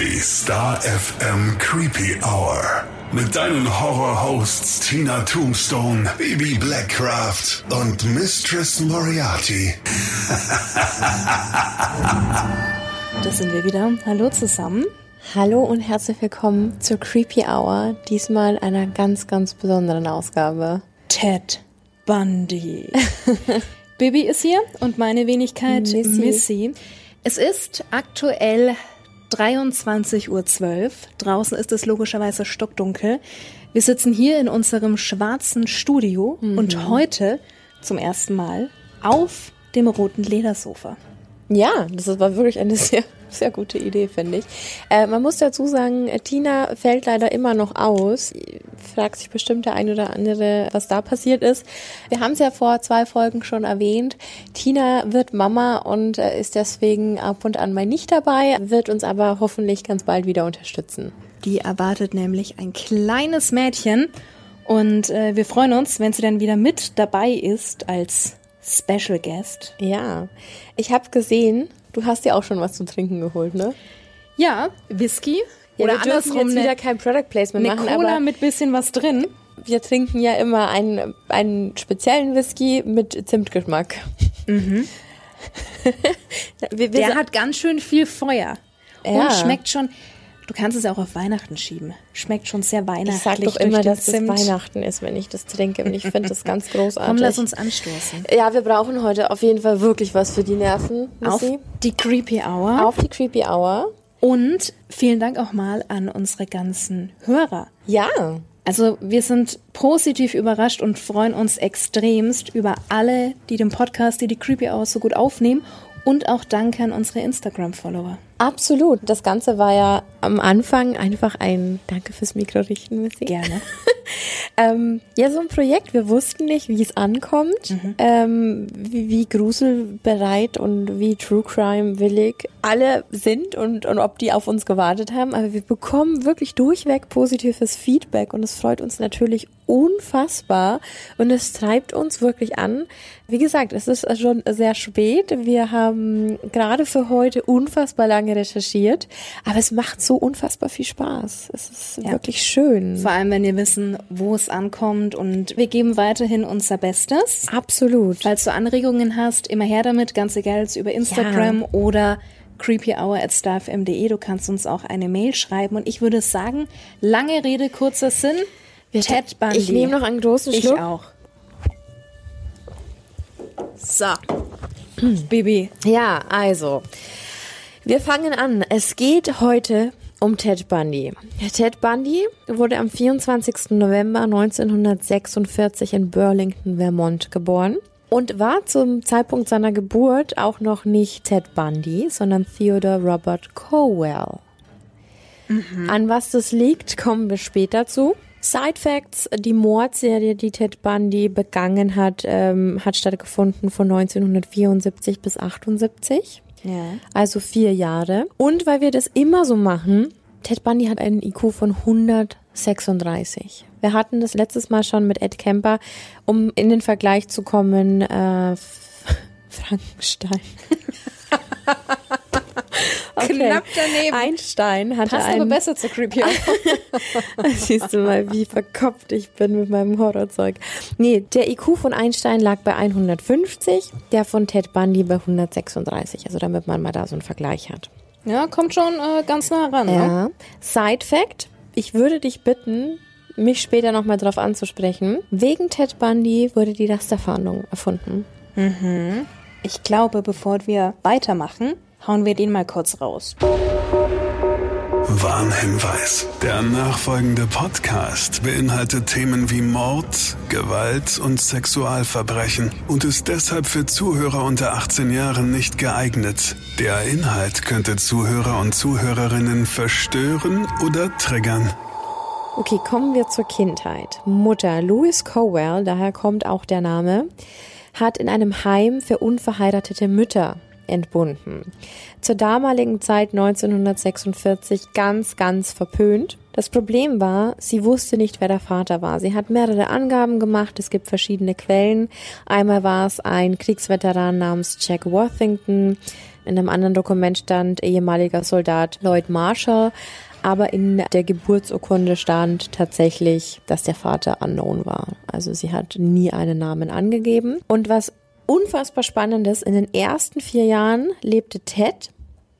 Die Star FM Creepy Hour. Mit deinen Horror-Hosts Tina Tombstone, Baby Blackcraft und Mistress Moriarty. Das sind wir wieder. Hallo zusammen. Hallo und herzlich willkommen zur Creepy Hour, diesmal einer ganz, ganz besonderen Ausgabe. Ted Bundy. Bibi ist hier und meine Wenigkeit Missy. Missy. Es ist aktuell 23.12 Uhr. Draußen ist es logischerweise stockdunkel. Wir sitzen hier in unserem schwarzen Studio und heute zum ersten Mal auf dem roten Ledersofa. Ja, das war wirklich eine sehr, sehr gute Idee, finde ich. Äh, man muss dazu sagen, äh, Tina fällt leider immer noch aus. Fragt sich bestimmt der ein oder andere, was da passiert ist. Wir haben es ja vor zwei Folgen schon erwähnt. Tina wird Mama und äh, ist deswegen ab und an mal nicht dabei, wird uns aber hoffentlich ganz bald wieder unterstützen. Die erwartet nämlich ein kleines Mädchen und äh, wir freuen uns, wenn sie dann wieder mit dabei ist als Special Guest. Ja, ich habe gesehen, du hast dir auch schon was zu trinken geholt, ne? Ja, Whisky Ja, oder wir dürfen andersrum jetzt wieder eine, kein Product Placement eine machen, Cola mit bisschen was drin. wir trinken ja immer einen, einen speziellen Whisky mit Zimtgeschmack. wir, wir Der hat ganz schön viel Feuer Ja. und schmeckt schon. Du kannst es auch auf Weihnachten schieben. Schmeckt schon sehr weihnachtlich. ich sag doch immer, dass es. Weihnachten ist, wenn ich das trinke und ich finde das ganz großartig. Komm, lass uns anstoßen. ja, wir brauchen heute auf jeden Fall wirklich was für die Nerven, Auf Missy. die Creepy Hour. auf die Creepy Hour. Und vielen Dank auch mal an unsere ganzen Hörer. Ja, Also wir sind positiv überrascht und freuen uns extremst über alle, die den Podcast, die die Creepy Hour so gut aufnehmen. Und auch danke an unsere Instagram-Follower. Absolut. Das Ganze war ja am Anfang einfach ein Danke fürs Mikro richten, Missy. Gerne. Ähm, ja, so ein Projekt. Wir wussten nicht, wie es ankommt, ähm, wie, wie gruselbereit und wie True Crime willig alle sind und, und ob die auf uns gewartet haben. Aber wir bekommen wirklich durchweg positives Feedback und es freut uns natürlich unfassbar und es treibt uns wirklich an. Wie gesagt, es ist schon sehr spät. Wir haben gerade für heute unfassbar lange recherchiert, aber es macht so unfassbar viel Spaß. Es ist Ja. wirklich schön. Vor allem, wenn wir wissen, wo es ankommt. Und wir geben weiterhin unser Bestes. Absolut. Falls du Anregungen hast, immer her damit, ganz egal, jetzt über Instagram oder creepyhour at starfm.de. Du kannst uns auch eine Mail schreiben. Und ich würde sagen, lange Rede, kurzer Sinn. Ted Bundy. Ich nehme noch einen großen Ich Schluck. auch. So. Bibi. Ja, also. Wir fangen an. Es geht heute um Ted Bundy. Ted Bundy wurde am 24. November 1946 in Burlington, Vermont geboren und war zum Zeitpunkt seiner Geburt auch noch nicht Ted Bundy, sondern Theodore Robert Cowell. An was das liegt, kommen wir später zu. Side Facts, die Mordserie, die Ted Bundy begangen hat, ähm, hat stattgefunden von 1974 bis 78. Ja. Also vier Jahre. Und weil wir das immer so machen, Ted Bundy hat einen IQ von 136. Wir hatten das letztes Mal schon mit Ed Kemper, um in den Vergleich zu kommen, äh, Frankenstein. Knapp daneben. Einstein hatte Passt aber einen, besser zu Creepy. Siehst du mal, wie verkopft ich bin mit meinem Horrorzeug. Nee, der IQ von Einstein lag bei 150, der von Ted Bundy bei 136. Also damit man mal da so einen Vergleich hat. Ja, kommt schon äh, ganz nah ran. Ne? Ja. Side Fact: Ich würde dich bitten, mich später nochmal drauf anzusprechen. Wegen Ted Bundy wurde die Rasterfahndung erfunden. Ich glaube, bevor wir weitermachen, hauen wir den mal kurz raus. Warnhinweis. Der nachfolgende Podcast beinhaltet Themen wie Mord, Gewalt und Sexualverbrechen und ist deshalb für Zuhörer unter 18 Jahren nicht geeignet. Der Inhalt könnte Zuhörer und Zuhörerinnen verstören oder triggern. Okay, kommen wir zur Kindheit. Mutter Louis Cowell, daher kommt auch der Name, hat in einem Heim für unverheiratete Mütter entbunden. Zur damaligen Zeit 1946 ganz, ganz verpönt. Das Problem war, sie wusste nicht, wer der Vater war. Sie hat mehrere Angaben gemacht, es gibt verschiedene Quellen. Einmal war es ein Kriegsveteran namens Jack Worthington. In einem anderen Dokument stand ehemaliger Soldat Lloyd Marshall. Aber in der Geburtsurkunde stand tatsächlich, dass der Vater unknown war. Also sie hat nie einen Namen angegeben. Und was unfassbar spannend ist, in den ersten vier Jahren lebte Ted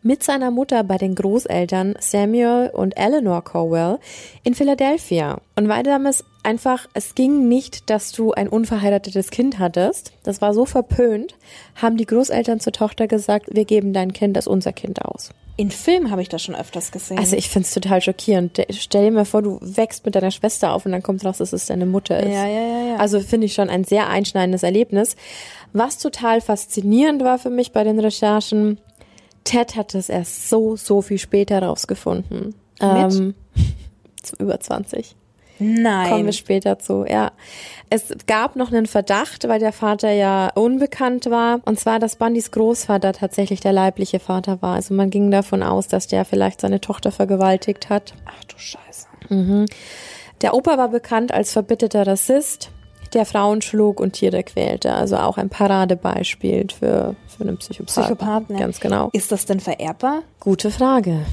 mit seiner Mutter bei den Großeltern Samuel und Eleanor Cowell in Philadelphia. Und weil damals einfach, es ging nicht, dass du ein unverheiratetes Kind hattest, das war so verpönt, haben die Großeltern zur Tochter gesagt, wir geben dein Kind als unser Kind aus. In Filmen habe ich das schon öfters gesehen. Also ich finde es total schockierend. Stell dir mal vor, du wächst mit deiner Schwester auf und dann kommt raus, dass es deine Mutter ist. Ja, ja, ja, ja. Also finde ich schon ein sehr einschneidendes Erlebnis. Was total faszinierend war für mich bei den Recherchen, Ted hat es erst so, so viel später rausgefunden. Mit? Ähm, über 20. Nein. Kommen wir später zu, ja. Es gab noch einen Verdacht, weil der Vater ja unbekannt war. Und zwar, dass Bundys Großvater tatsächlich der leibliche Vater war. Also man ging davon aus, dass der vielleicht seine Tochter vergewaltigt hat. Ach du Scheiße. Der Opa war bekannt als verbitterter Rassist, der Frauen schlug und Tiere quälte. Also auch ein Paradebeispiel für, für einen Psychopathen. Psychopathen, ja. Ganz genau. Ist das denn vererbbar? Gute Frage.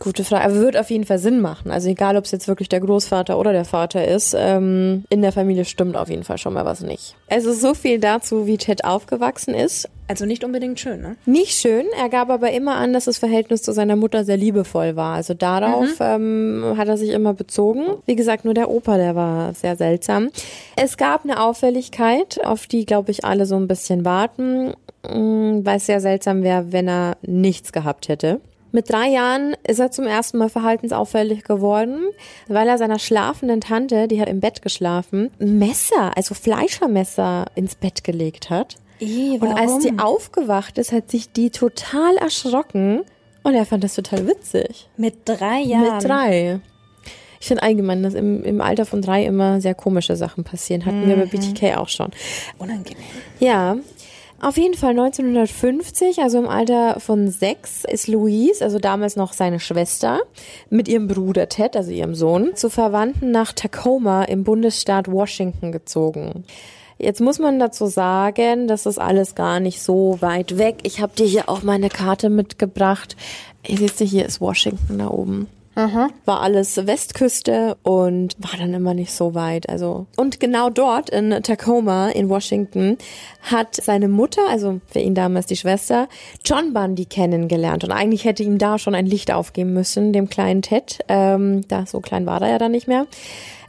Gute Frage. Aber wird auf jeden Fall Sinn machen. Also egal, ob es jetzt wirklich der Großvater oder der Vater ist, ähm, in der Familie stimmt auf jeden Fall schon mal was nicht. Also so viel dazu, wie Ted aufgewachsen ist. Also nicht unbedingt schön, ne? Nicht schön, er gab aber immer an, dass das Verhältnis zu seiner Mutter sehr liebevoll war. Also darauf ähm, hat er sich immer bezogen. Wie gesagt, nur der Opa, der war sehr seltsam. Es gab eine Auffälligkeit, auf die, glaube ich, alle so ein bisschen warten, mh, weil es sehr seltsam wäre, wenn er nichts gehabt hätte. Mit drei Jahren ist er zum ersten Mal verhaltensauffällig geworden, weil er seiner schlafenden Tante, die hat im Bett geschlafen, Messer, also Fleischermesser ins Bett gelegt hat. Ih, Und als die aufgewacht ist, hat sich die total erschrocken und er fand das total witzig. Mit drei Jahren. Mit drei. Ich finde allgemein, dass im, im Alter von drei immer sehr komische Sachen passieren. Hatten wir bei BTK auch schon. Unangenehm. Ja. Auf jeden Fall 1950, also im Alter von sechs, ist Louise, also damals noch seine Schwester, mit ihrem Bruder Ted, also ihrem Sohn, zu Verwandten nach Tacoma im Bundesstaat Washington gezogen. Jetzt muss man dazu sagen, das ist alles gar nicht so weit weg. Ich habe dir hier auch meine Karte mitgebracht. Ihr seht, hier ist Washington da oben. War alles Westküste und war dann immer nicht so weit. Also und genau dort in Tacoma in Washington hat seine Mutter, also für ihn damals die Schwester, John Bundy kennengelernt und eigentlich hätte ihm da schon ein Licht aufgeben müssen, dem kleinen Ted. Ähm, da so klein war er ja dann nicht mehr.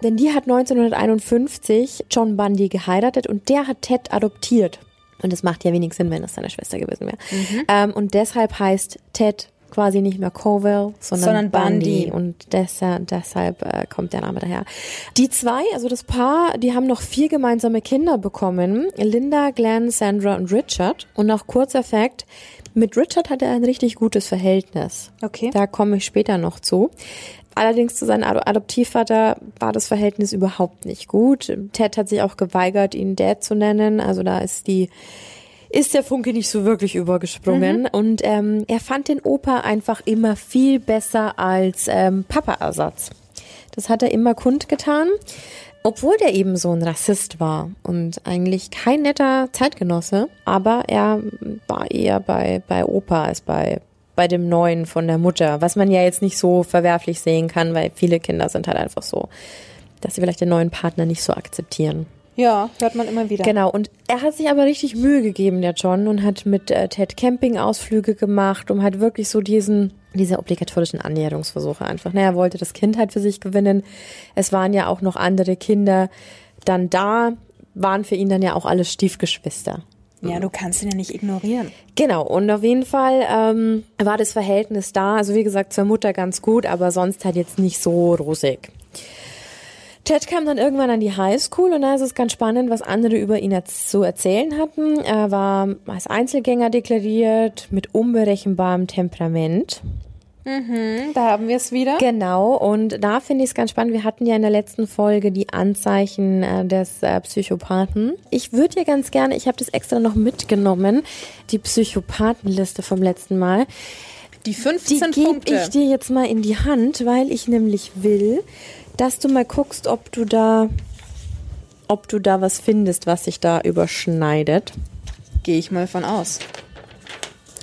Denn die hat 1951 John Bundy geheiratet und der hat Ted adoptiert. Und das macht ja wenig Sinn, wenn das seine Schwester gewesen wäre. Ähm, und deshalb heißt Ted quasi nicht mehr Covell, sondern, Sondern Bundy. Bundy. Und deshalb, deshalb äh, kommt der Name daher. Die zwei, also das Paar, die haben noch vier gemeinsame Kinder bekommen. Linda, Glenn, Sandra und Richard. Und noch kurzer Fakt, mit Richard hatte er ein richtig gutes Verhältnis. Okay. Da komme ich später noch zu. Allerdings zu seinem Ado- Adoptivvater war das Verhältnis überhaupt nicht gut. Ted hat sich auch geweigert, ihn Dad zu nennen. Also da ist die ist der Funke nicht so wirklich übergesprungen. Und ähm, er fand den Opa einfach immer viel besser als ähm, Papa-Ersatz. Das hat er immer kundgetan. Obwohl der eben so ein Rassist war und eigentlich kein netter Zeitgenosse, aber er war eher bei, bei Opa als bei, bei dem Neuen von der Mutter, was man ja jetzt nicht so verwerflich sehen kann, weil viele Kinder sind halt einfach so, dass sie vielleicht den neuen Partner nicht so akzeptieren. Ja, hört man immer wieder. Genau, und er hat sich aber richtig Mühe gegeben, der John, und hat mit äh, Ted Camping-Ausflüge gemacht, um halt wirklich so diesen, diese obligatorischen Annäherungsversuche einfach. Ne, er wollte das Kind halt für sich gewinnen. Es waren ja auch noch andere Kinder dann da, waren für ihn dann ja auch alle Stiefgeschwister. Ja, du kannst ihn ja nicht ignorieren. Genau, und auf jeden Fall ähm, war das Verhältnis da. Also wie gesagt, zur Mutter ganz gut, aber sonst halt jetzt nicht so rosig. Ted kam dann irgendwann an die Highschool und da ist es ganz spannend, was andere über ihn zu erzählen hatten. Er war als Einzelgänger deklariert, mit unberechenbarem Temperament. Da haben wir es wieder. Genau, und da finde ich es ganz spannend. Wir hatten ja in der letzten Folge die Anzeichen äh, des äh, Psychopathen. Ich würde ja ganz gerne, ich habe das extra noch mitgenommen, die Psychopathenliste vom letzten Mal. Die Die 15 gebe Punkte. ich dir jetzt mal in die Hand, weil ich nämlich will, dass du mal guckst, ob du da, ob du da was findest, was sich da überschneidet. Gehe ich mal von aus.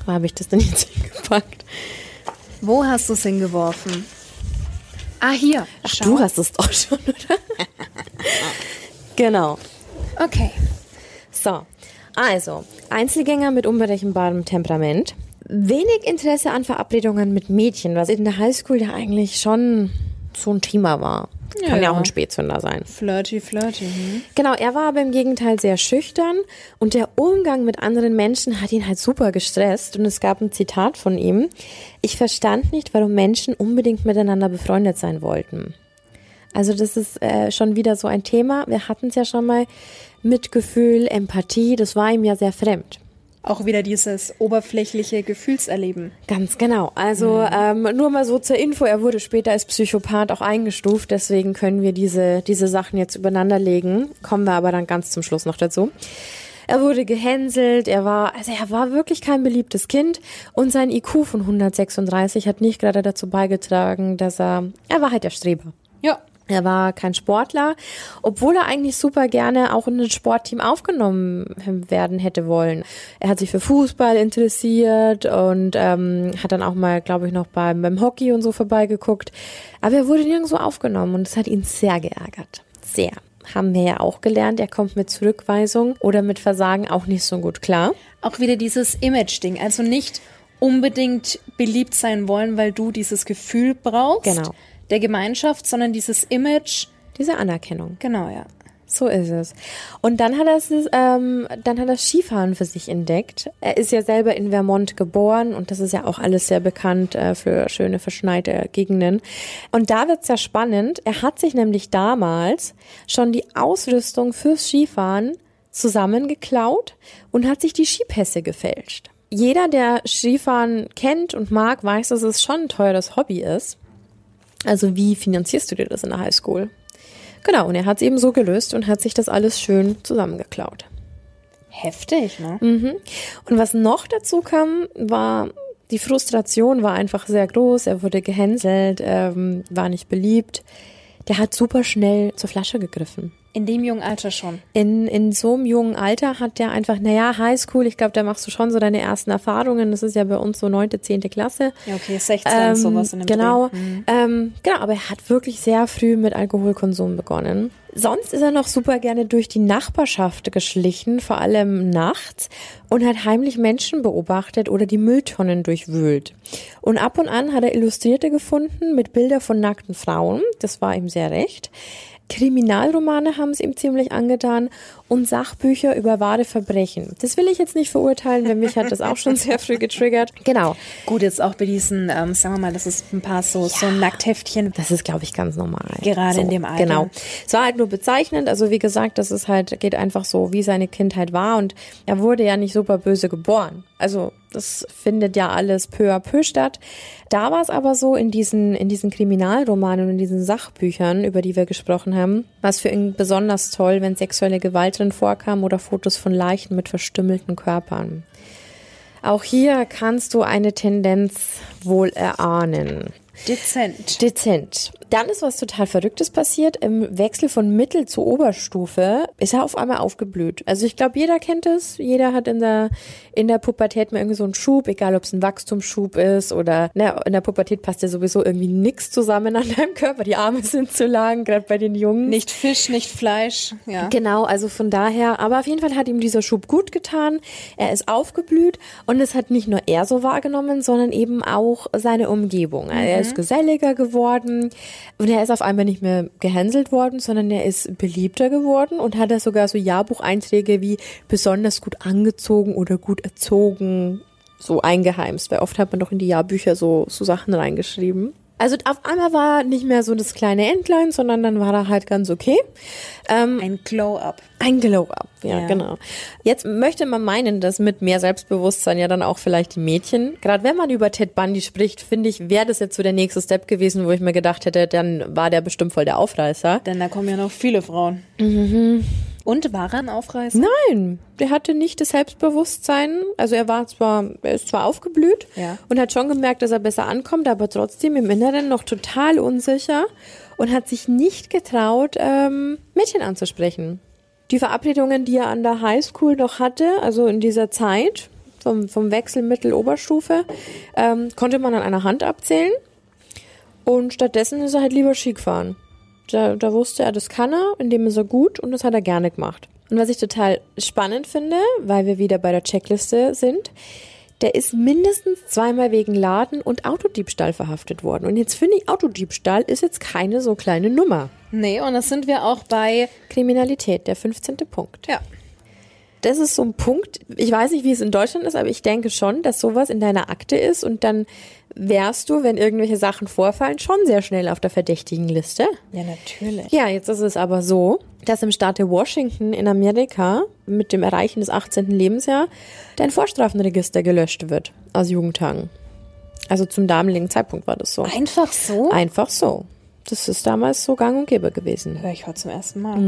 Wo habe ich das denn jetzt hingepackt? Wo hast du es hingeworfen? Ah, hier. Ach, du hast es doch schon, oder? genau. Okay. So, also, Einzelgänger mit unberechenbarem Temperament. Wenig Interesse an Verabredungen mit Mädchen, was in der Highschool ja eigentlich schon so ein Thema war. Kann ja, Ja. auch ein Spätzünder sein. Flirty, flirty. Hm? Genau, er war aber im Gegenteil sehr schüchtern und der Umgang mit anderen Menschen hat ihn halt super gestresst und es gab ein Zitat von ihm. Ich verstand nicht, warum Menschen unbedingt miteinander befreundet sein wollten. Also das ist äh, schon wieder so ein Thema. Wir hatten es ja schon mal. Mitgefühl, Empathie, das war ihm ja sehr fremd. Auch wieder dieses oberflächliche Gefühlserleben. Ganz genau. Also ähm, nur mal so zur Info, er wurde später als Psychopath auch eingestuft, deswegen können wir diese, diese Sachen jetzt übereinander legen. Kommen wir aber dann ganz zum Schluss noch dazu. Er wurde gehänselt, er war, also er war wirklich kein beliebtes Kind und sein IQ von 136 hat nicht gerade dazu beigetragen, dass er, er war halt der Streber. Ja. Er war kein Sportler, obwohl er eigentlich super gerne auch in ein Sportteam aufgenommen werden hätte wollen. Er hat sich für Fußball interessiert und ähm, hat dann auch mal, glaube ich, noch beim, beim Hockey und so vorbeigeguckt. Aber er wurde nirgendwo aufgenommen und das hat ihn sehr geärgert. Sehr. Haben wir ja auch gelernt, er kommt mit Zurückweisung oder mit Versagen auch nicht so gut klar. Auch wieder dieses Image-Ding. Also nicht unbedingt beliebt sein wollen, weil du dieses Gefühl brauchst. Genau. Der Gemeinschaft, sondern dieses Image. Diese Anerkennung. Genau, ja. So ist es. Und dann hat er es, ähm, dann hat er Skifahren für sich entdeckt. Er ist ja selber in Vermont geboren und das ist ja auch alles sehr bekannt äh, für schöne verschneite Gegenden. Und da wird's ja spannend. Er hat sich nämlich damals schon die Ausrüstung fürs Skifahren zusammengeklaut und hat sich die Skipässe gefälscht. Jeder, der Skifahren kennt und mag, weiß, dass es schon ein teures Hobby ist. Also wie finanzierst du dir das in der Highschool? Genau, und er hat es eben so gelöst und hat sich das alles schön zusammengeklaut. Heftig, ne? Und was noch dazu kam, war, die Frustration war einfach sehr groß. Er wurde gehänselt, ähm, war nicht beliebt. Der hat super schnell zur Flasche gegriffen. In dem jungen Alter schon. In, in so einem jungen Alter hat der einfach, naja, Highschool, ich glaube, da machst du schon so deine ersten Erfahrungen. Das ist ja bei uns so neunte, zehnte Klasse. Ja, okay, 16, Ähm, sowas in dem genau, Dreh. Mhm. ähm, genau, aber er hat wirklich sehr früh mit Alkoholkonsum begonnen. Sonst ist er noch super gerne durch die Nachbarschaft geschlichen, vor allem nachts, und hat heimlich Menschen beobachtet oder die Mülltonnen durchwühlt. Und ab und an hat er Illustrierte gefunden mit Bilder von nackten Frauen. Das war ihm sehr recht. Kriminalromane haben es ihm ziemlich angetan und Sachbücher über wahre Verbrechen. Das will ich jetzt nicht verurteilen, denn mich hat das auch schon sehr früh getriggert. Genau. Gut, jetzt auch bei diesen, ähm, sagen wir mal, das ist ein paar so, so Nacktheftchen. Das ist, glaube ich, ganz normal. Gerade in dem Alter. Genau. Es war halt nur bezeichnend. Also wie gesagt, das ist halt, geht einfach so, wie seine Kindheit war. Und er wurde ja nicht super böse geboren. Also das findet ja alles peu à peu statt. Da war es aber so in diesen, in diesen Kriminalromanen und in diesen Sachbüchern, über die wir gesprochen haben, was für ihn besonders toll, wenn sexuelle Gewalt drin vorkam oder Fotos von Leichen mit verstümmelten Körpern. Auch hier kannst du eine Tendenz wohl erahnen. Dezent. Dezent. Dann ist was total Verrücktes passiert. Im Wechsel von Mittel zu Oberstufe ist er auf einmal aufgeblüht. Also ich glaube, jeder kennt es. Jeder hat in der, in der Pubertät mal irgendwie so einen Schub, egal ob es ein Wachstumsschub ist oder ne, in der Pubertät passt ja sowieso irgendwie nix zusammen an deinem Körper. Die Arme sind zu lang, gerade bei den Jungen. Nicht Fisch, nicht Fleisch. Ja. Genau, also von daher, aber auf jeden Fall hat ihm dieser Schub gut getan. Er ist aufgeblüht und es hat nicht nur er so wahrgenommen, sondern eben auch seine Umgebung. Er ist geselliger geworden und er ist auf einmal nicht mehr gehänselt worden, sondern er ist beliebter geworden und hat da sogar so Jahrbucheinträge wie besonders gut angezogen oder gut erzogen so eingeheimst, weil oft hat man doch in die Jahrbücher so, so Sachen reingeschrieben. Also auf einmal war er nicht mehr so das kleine Entlein, sondern dann war er halt ganz okay. Ähm, Ein Glow-Up. ein Glow-Up, ja, Ja. genau. Jetzt möchte man meinen, dass mit mehr Selbstbewusstsein ja dann auch vielleicht die Mädchen, gerade wenn man über Ted Bundy spricht, finde ich, wäre das jetzt so der nächste Step gewesen, wo ich mir gedacht hätte, dann war der bestimmt voll der Aufreißer. Denn da kommen ja noch viele Frauen. Und war er ein Aufreißer? Nein, der hatte nicht das Selbstbewusstsein. Also er war zwar, er ist zwar aufgeblüht Ja. und hat schon gemerkt, dass er besser ankommt, aber trotzdem im Inneren noch total unsicher und hat sich nicht getraut, ähm, Mädchen anzusprechen. Die Verabredungen, die er an der Highschool noch hatte, also in dieser Zeit, vom, vom Wechselmittel-Oberstufe, ähm, konnte man an einer Hand abzählen. Und stattdessen ist er halt lieber Ski gefahren. Da, da wusste er, das kann er, in dem ist er gut und das hat er gerne gemacht. Und was ich total spannend finde, weil wir wieder bei der Checkliste sind, der ist mindestens zweimal wegen Laden und Autodiebstahl verhaftet worden. Und jetzt finde ich, Autodiebstahl ist jetzt keine so kleine Nummer. Nee, und das sind wir auch bei Kriminalität, der 15. Punkt. Ja. Das ist so ein Punkt, ich weiß nicht, wie es in Deutschland ist, aber ich denke schon, dass sowas in deiner Akte ist und dann wärst du, wenn irgendwelche Sachen vorfallen, schon sehr schnell auf der verdächtigen Liste. Ja, natürlich. Ja, jetzt ist es aber so, dass im Staate Washington in Amerika mit dem Erreichen des 18. Lebensjahr dein Vorstrafenregister gelöscht wird aus Jugendtagen. Also zum damaligen Zeitpunkt war das so. Einfach so? Einfach so. Das ist damals so gang und gäbe gewesen. Höre ich heute zum ersten Mal.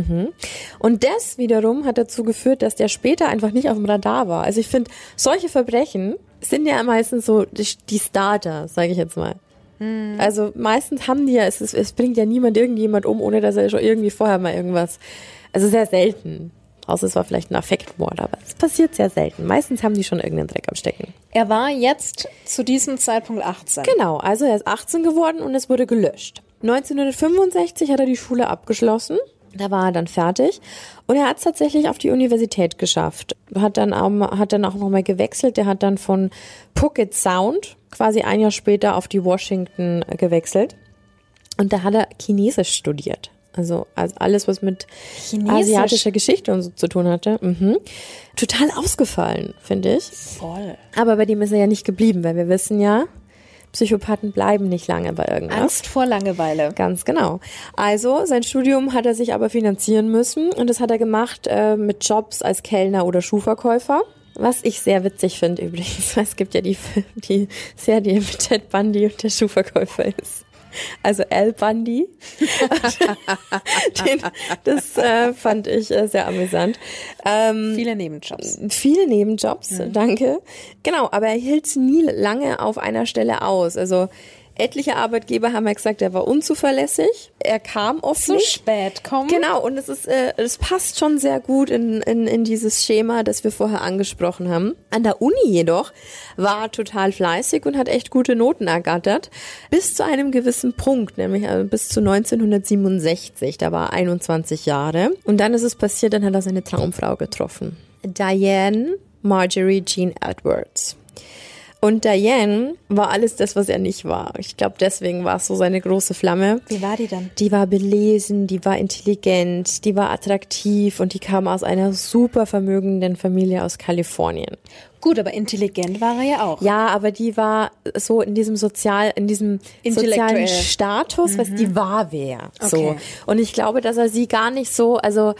Und das wiederum hat dazu geführt, dass der später einfach nicht auf dem Radar war. Also ich finde, solche Verbrechen sind ja meistens so die, Starter, sage ich jetzt mal. Also meistens haben die ja, es, ist, es bringt ja niemand irgendjemand um, ohne dass er schon irgendwie vorher mal irgendwas. Also sehr selten. Außer es war vielleicht ein Affektmord, aber es passiert sehr selten. Meistens haben die schon irgendeinen Dreck am Stecken. Er war jetzt zu diesem Zeitpunkt 18. Genau, also er ist 18 geworden und es wurde gelöscht. 1965 hat er die Schule abgeschlossen. Da war er dann fertig und er hat es tatsächlich auf die Universität geschafft. Hat dann auch, hat dann auch nochmal gewechselt. Der hat dann von Puget Sound quasi ein Jahr später auf die Washington gewechselt und da hat er Chinesisch studiert. Also, also alles, was mit Chinesisch? asiatischer Geschichte und so zu tun hatte. Mhm. Total ausgefallen, finde ich. Voll. Aber bei dem ist er ja nicht geblieben, weil wir wissen ja, Psychopathen bleiben nicht lange bei irgendwas. Angst vor Langeweile. Ganz genau. Also sein Studium hat er sich aber finanzieren müssen und das hat er gemacht äh, mit Jobs als Kellner oder Schuhverkäufer. Was ich sehr witzig finde übrigens, weil es gibt ja die, die Serie mit Ted Bundy und der Schuhverkäufer ist. Also Al Bundy. Den, das äh, fand ich äh, sehr amüsant. Ähm, Viele Nebenjobs. Viele Nebenjobs, danke. Genau, aber er hielt nie lange auf einer Stelle aus. Also etliche Arbeitgeber haben ja gesagt, er war unzuverlässig. Er kam oft Zu nicht. spät kommen. Genau, und es ist, äh, es passt schon sehr gut in, in, in dieses Schema, das wir vorher angesprochen haben. An der Uni jedoch war er total fleißig und hat echt gute Noten ergattert. Bis zu einem gewissen Punkt, nämlich äh, bis zu 1967. Da war er 21 Jahre. Und dann ist es passiert, dann hat er seine Traumfrau getroffen. Diane Marjorie Jean Edwards. Und Diane war alles das, was er nicht war. Ich glaube, deswegen war es so seine große Flamme. Wie war die dann? Die war belesen, die war intelligent, die war attraktiv und die kam aus einer super vermögenden Familie aus Kalifornien. Gut, aber intelligent war er ja auch. Ja, aber die war so in diesem sozial, in diesem sozialen. Status, was die war wer. So. Okay. Und ich glaube, dass er sie gar nicht so, also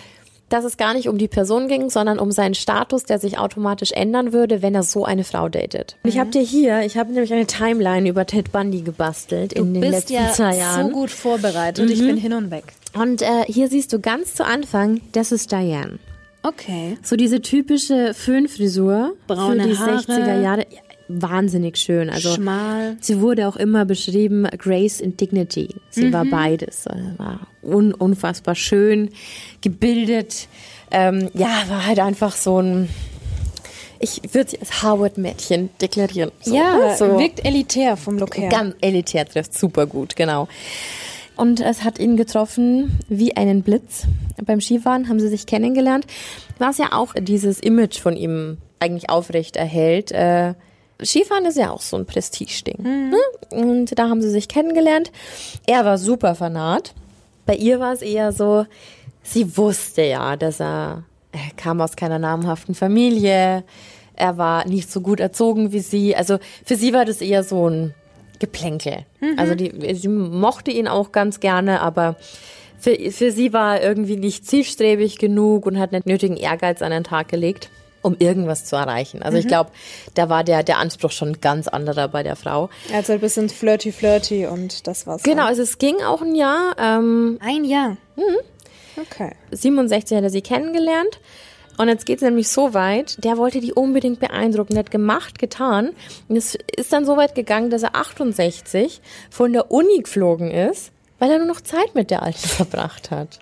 dass es gar nicht um die Person ging, sondern um seinen Status, der sich automatisch ändern würde, wenn er so eine Frau datet. Und ich habe dir hier, ich habe nämlich eine Timeline über Ted Bundy gebastelt in den Bist letzten ja zwei so Jahren. Mhm. gut vorbereitet. Ich bin hin und weg. Und äh, hier siehst du ganz zu Anfang, das ist Diane. Okay. So diese typische Föhnfrisur Braune für die Haare. 60er Jahre. Wahnsinnig schön. Also Schmal. sie wurde auch immer beschrieben, Grace and Dignity. Sie war beides. Also War un unfassbar schön, gebildet. Ähm, ja, war halt einfach so ein, ich würde sie als Harvard-Mädchen deklarieren. So, ja, ne? so. wirkt elitär vom Look her. Ganz elitär trifft super gut, genau. Und es hat ihn getroffen wie einen Blitz. Beim Skifahren haben sie sich kennengelernt, was ja auch dieses Image von ihm eigentlich aufrecht erhält. Äh, Skifahren ist ja auch so ein Prestigeding. Ne? Und da haben sie sich kennengelernt. Er war super fanat. Bei ihr war es eher so, sie wusste ja, dass er, er kam aus keiner namhaften Familie. Er war nicht so gut erzogen wie sie. Also für sie war das eher so ein Geplänkel. Also die, sie mochte ihn auch ganz gerne, aber für, für sie war er irgendwie nicht zielstrebig genug und hat nicht nötigen Ehrgeiz an den Tag gelegt, um irgendwas zu erreichen. Also ich glaube, da war der, der Anspruch schon ganz anderer bei der Frau. Also ein bisschen flirty flirty und das war's. Genau, also es ging auch ein Jahr. Ähm, Ein Jahr. Okay. 67 hat er sie kennengelernt. Und jetzt geht es nämlich so weit, der wollte die unbedingt beeindrucken, hat gemacht, getan. Und es ist dann so weit gegangen, dass er 68 von der Uni geflogen ist, weil er nur noch Zeit mit der Alten verbracht hat.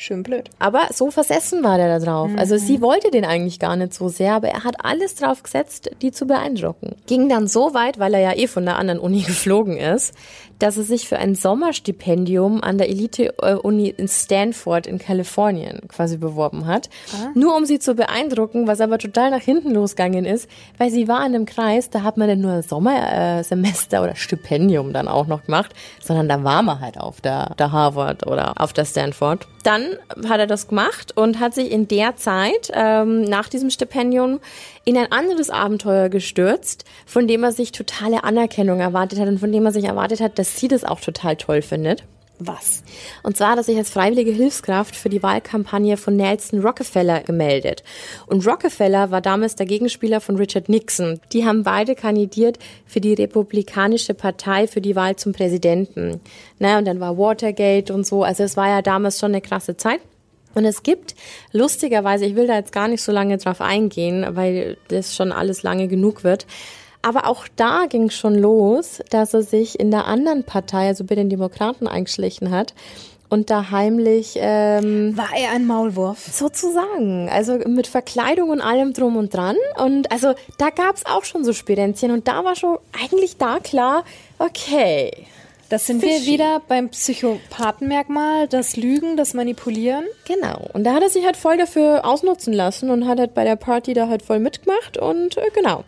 Schön blöd. Aber so versessen war der da drauf. Also sie wollte den eigentlich gar nicht so sehr, aber er hat alles drauf gesetzt, die zu beeindrucken. Ging dann so weit, weil er ja eh von der anderen Uni geflogen ist, dass er sich für ein Sommerstipendium an der Elite-Uni in Stanford in Kalifornien quasi beworben hat. Nur um sie zu beeindrucken, was aber total nach hinten losgegangen ist, weil sie war in einem Kreis, da hat man nicht nur Sommersemester oder Stipendium dann auch noch gemacht, sondern da war man halt auf der, der Harvard oder auf der Stanford. Dann hat er das gemacht und hat sich in der Zeit ähm, nach diesem Stipendium in ein anderes Abenteuer gestürzt, von dem er sich totale Anerkennung erwartet hat und von dem er sich erwartet hat, dass sie das auch total toll findet. Was? Und zwar hat er sich als freiwillige Hilfskraft für die Wahlkampagne von Nelson Rockefeller gemeldet. Und Rockefeller war damals der Gegenspieler von Richard Nixon. Die haben beide kandidiert für die Republikanische Partei für die Wahl zum Präsidenten. Na, und dann war Watergate und so. Also es war ja damals schon eine krasse Zeit. Und es gibt, lustigerweise, ich will da jetzt gar nicht so lange drauf eingehen, weil das schon alles lange genug wird. Aber auch da ging schon los, dass er sich in der anderen Partei, also bei den Demokraten, eingeschlichen hat und da heimlich ähm, War er ein Maulwurf? sozusagen, also mit Verkleidung und allem drum und dran. Und also da gab's auch schon so Spirenzchen und da war schon eigentlich da klar, okay, Das sind wir Fishy. wieder beim Psychopathenmerkmal, das Lügen, das Manipulieren. Genau. Und da hat er sich halt voll dafür ausnutzen lassen und hat halt bei der Party da halt voll mitgemacht und äh, genau.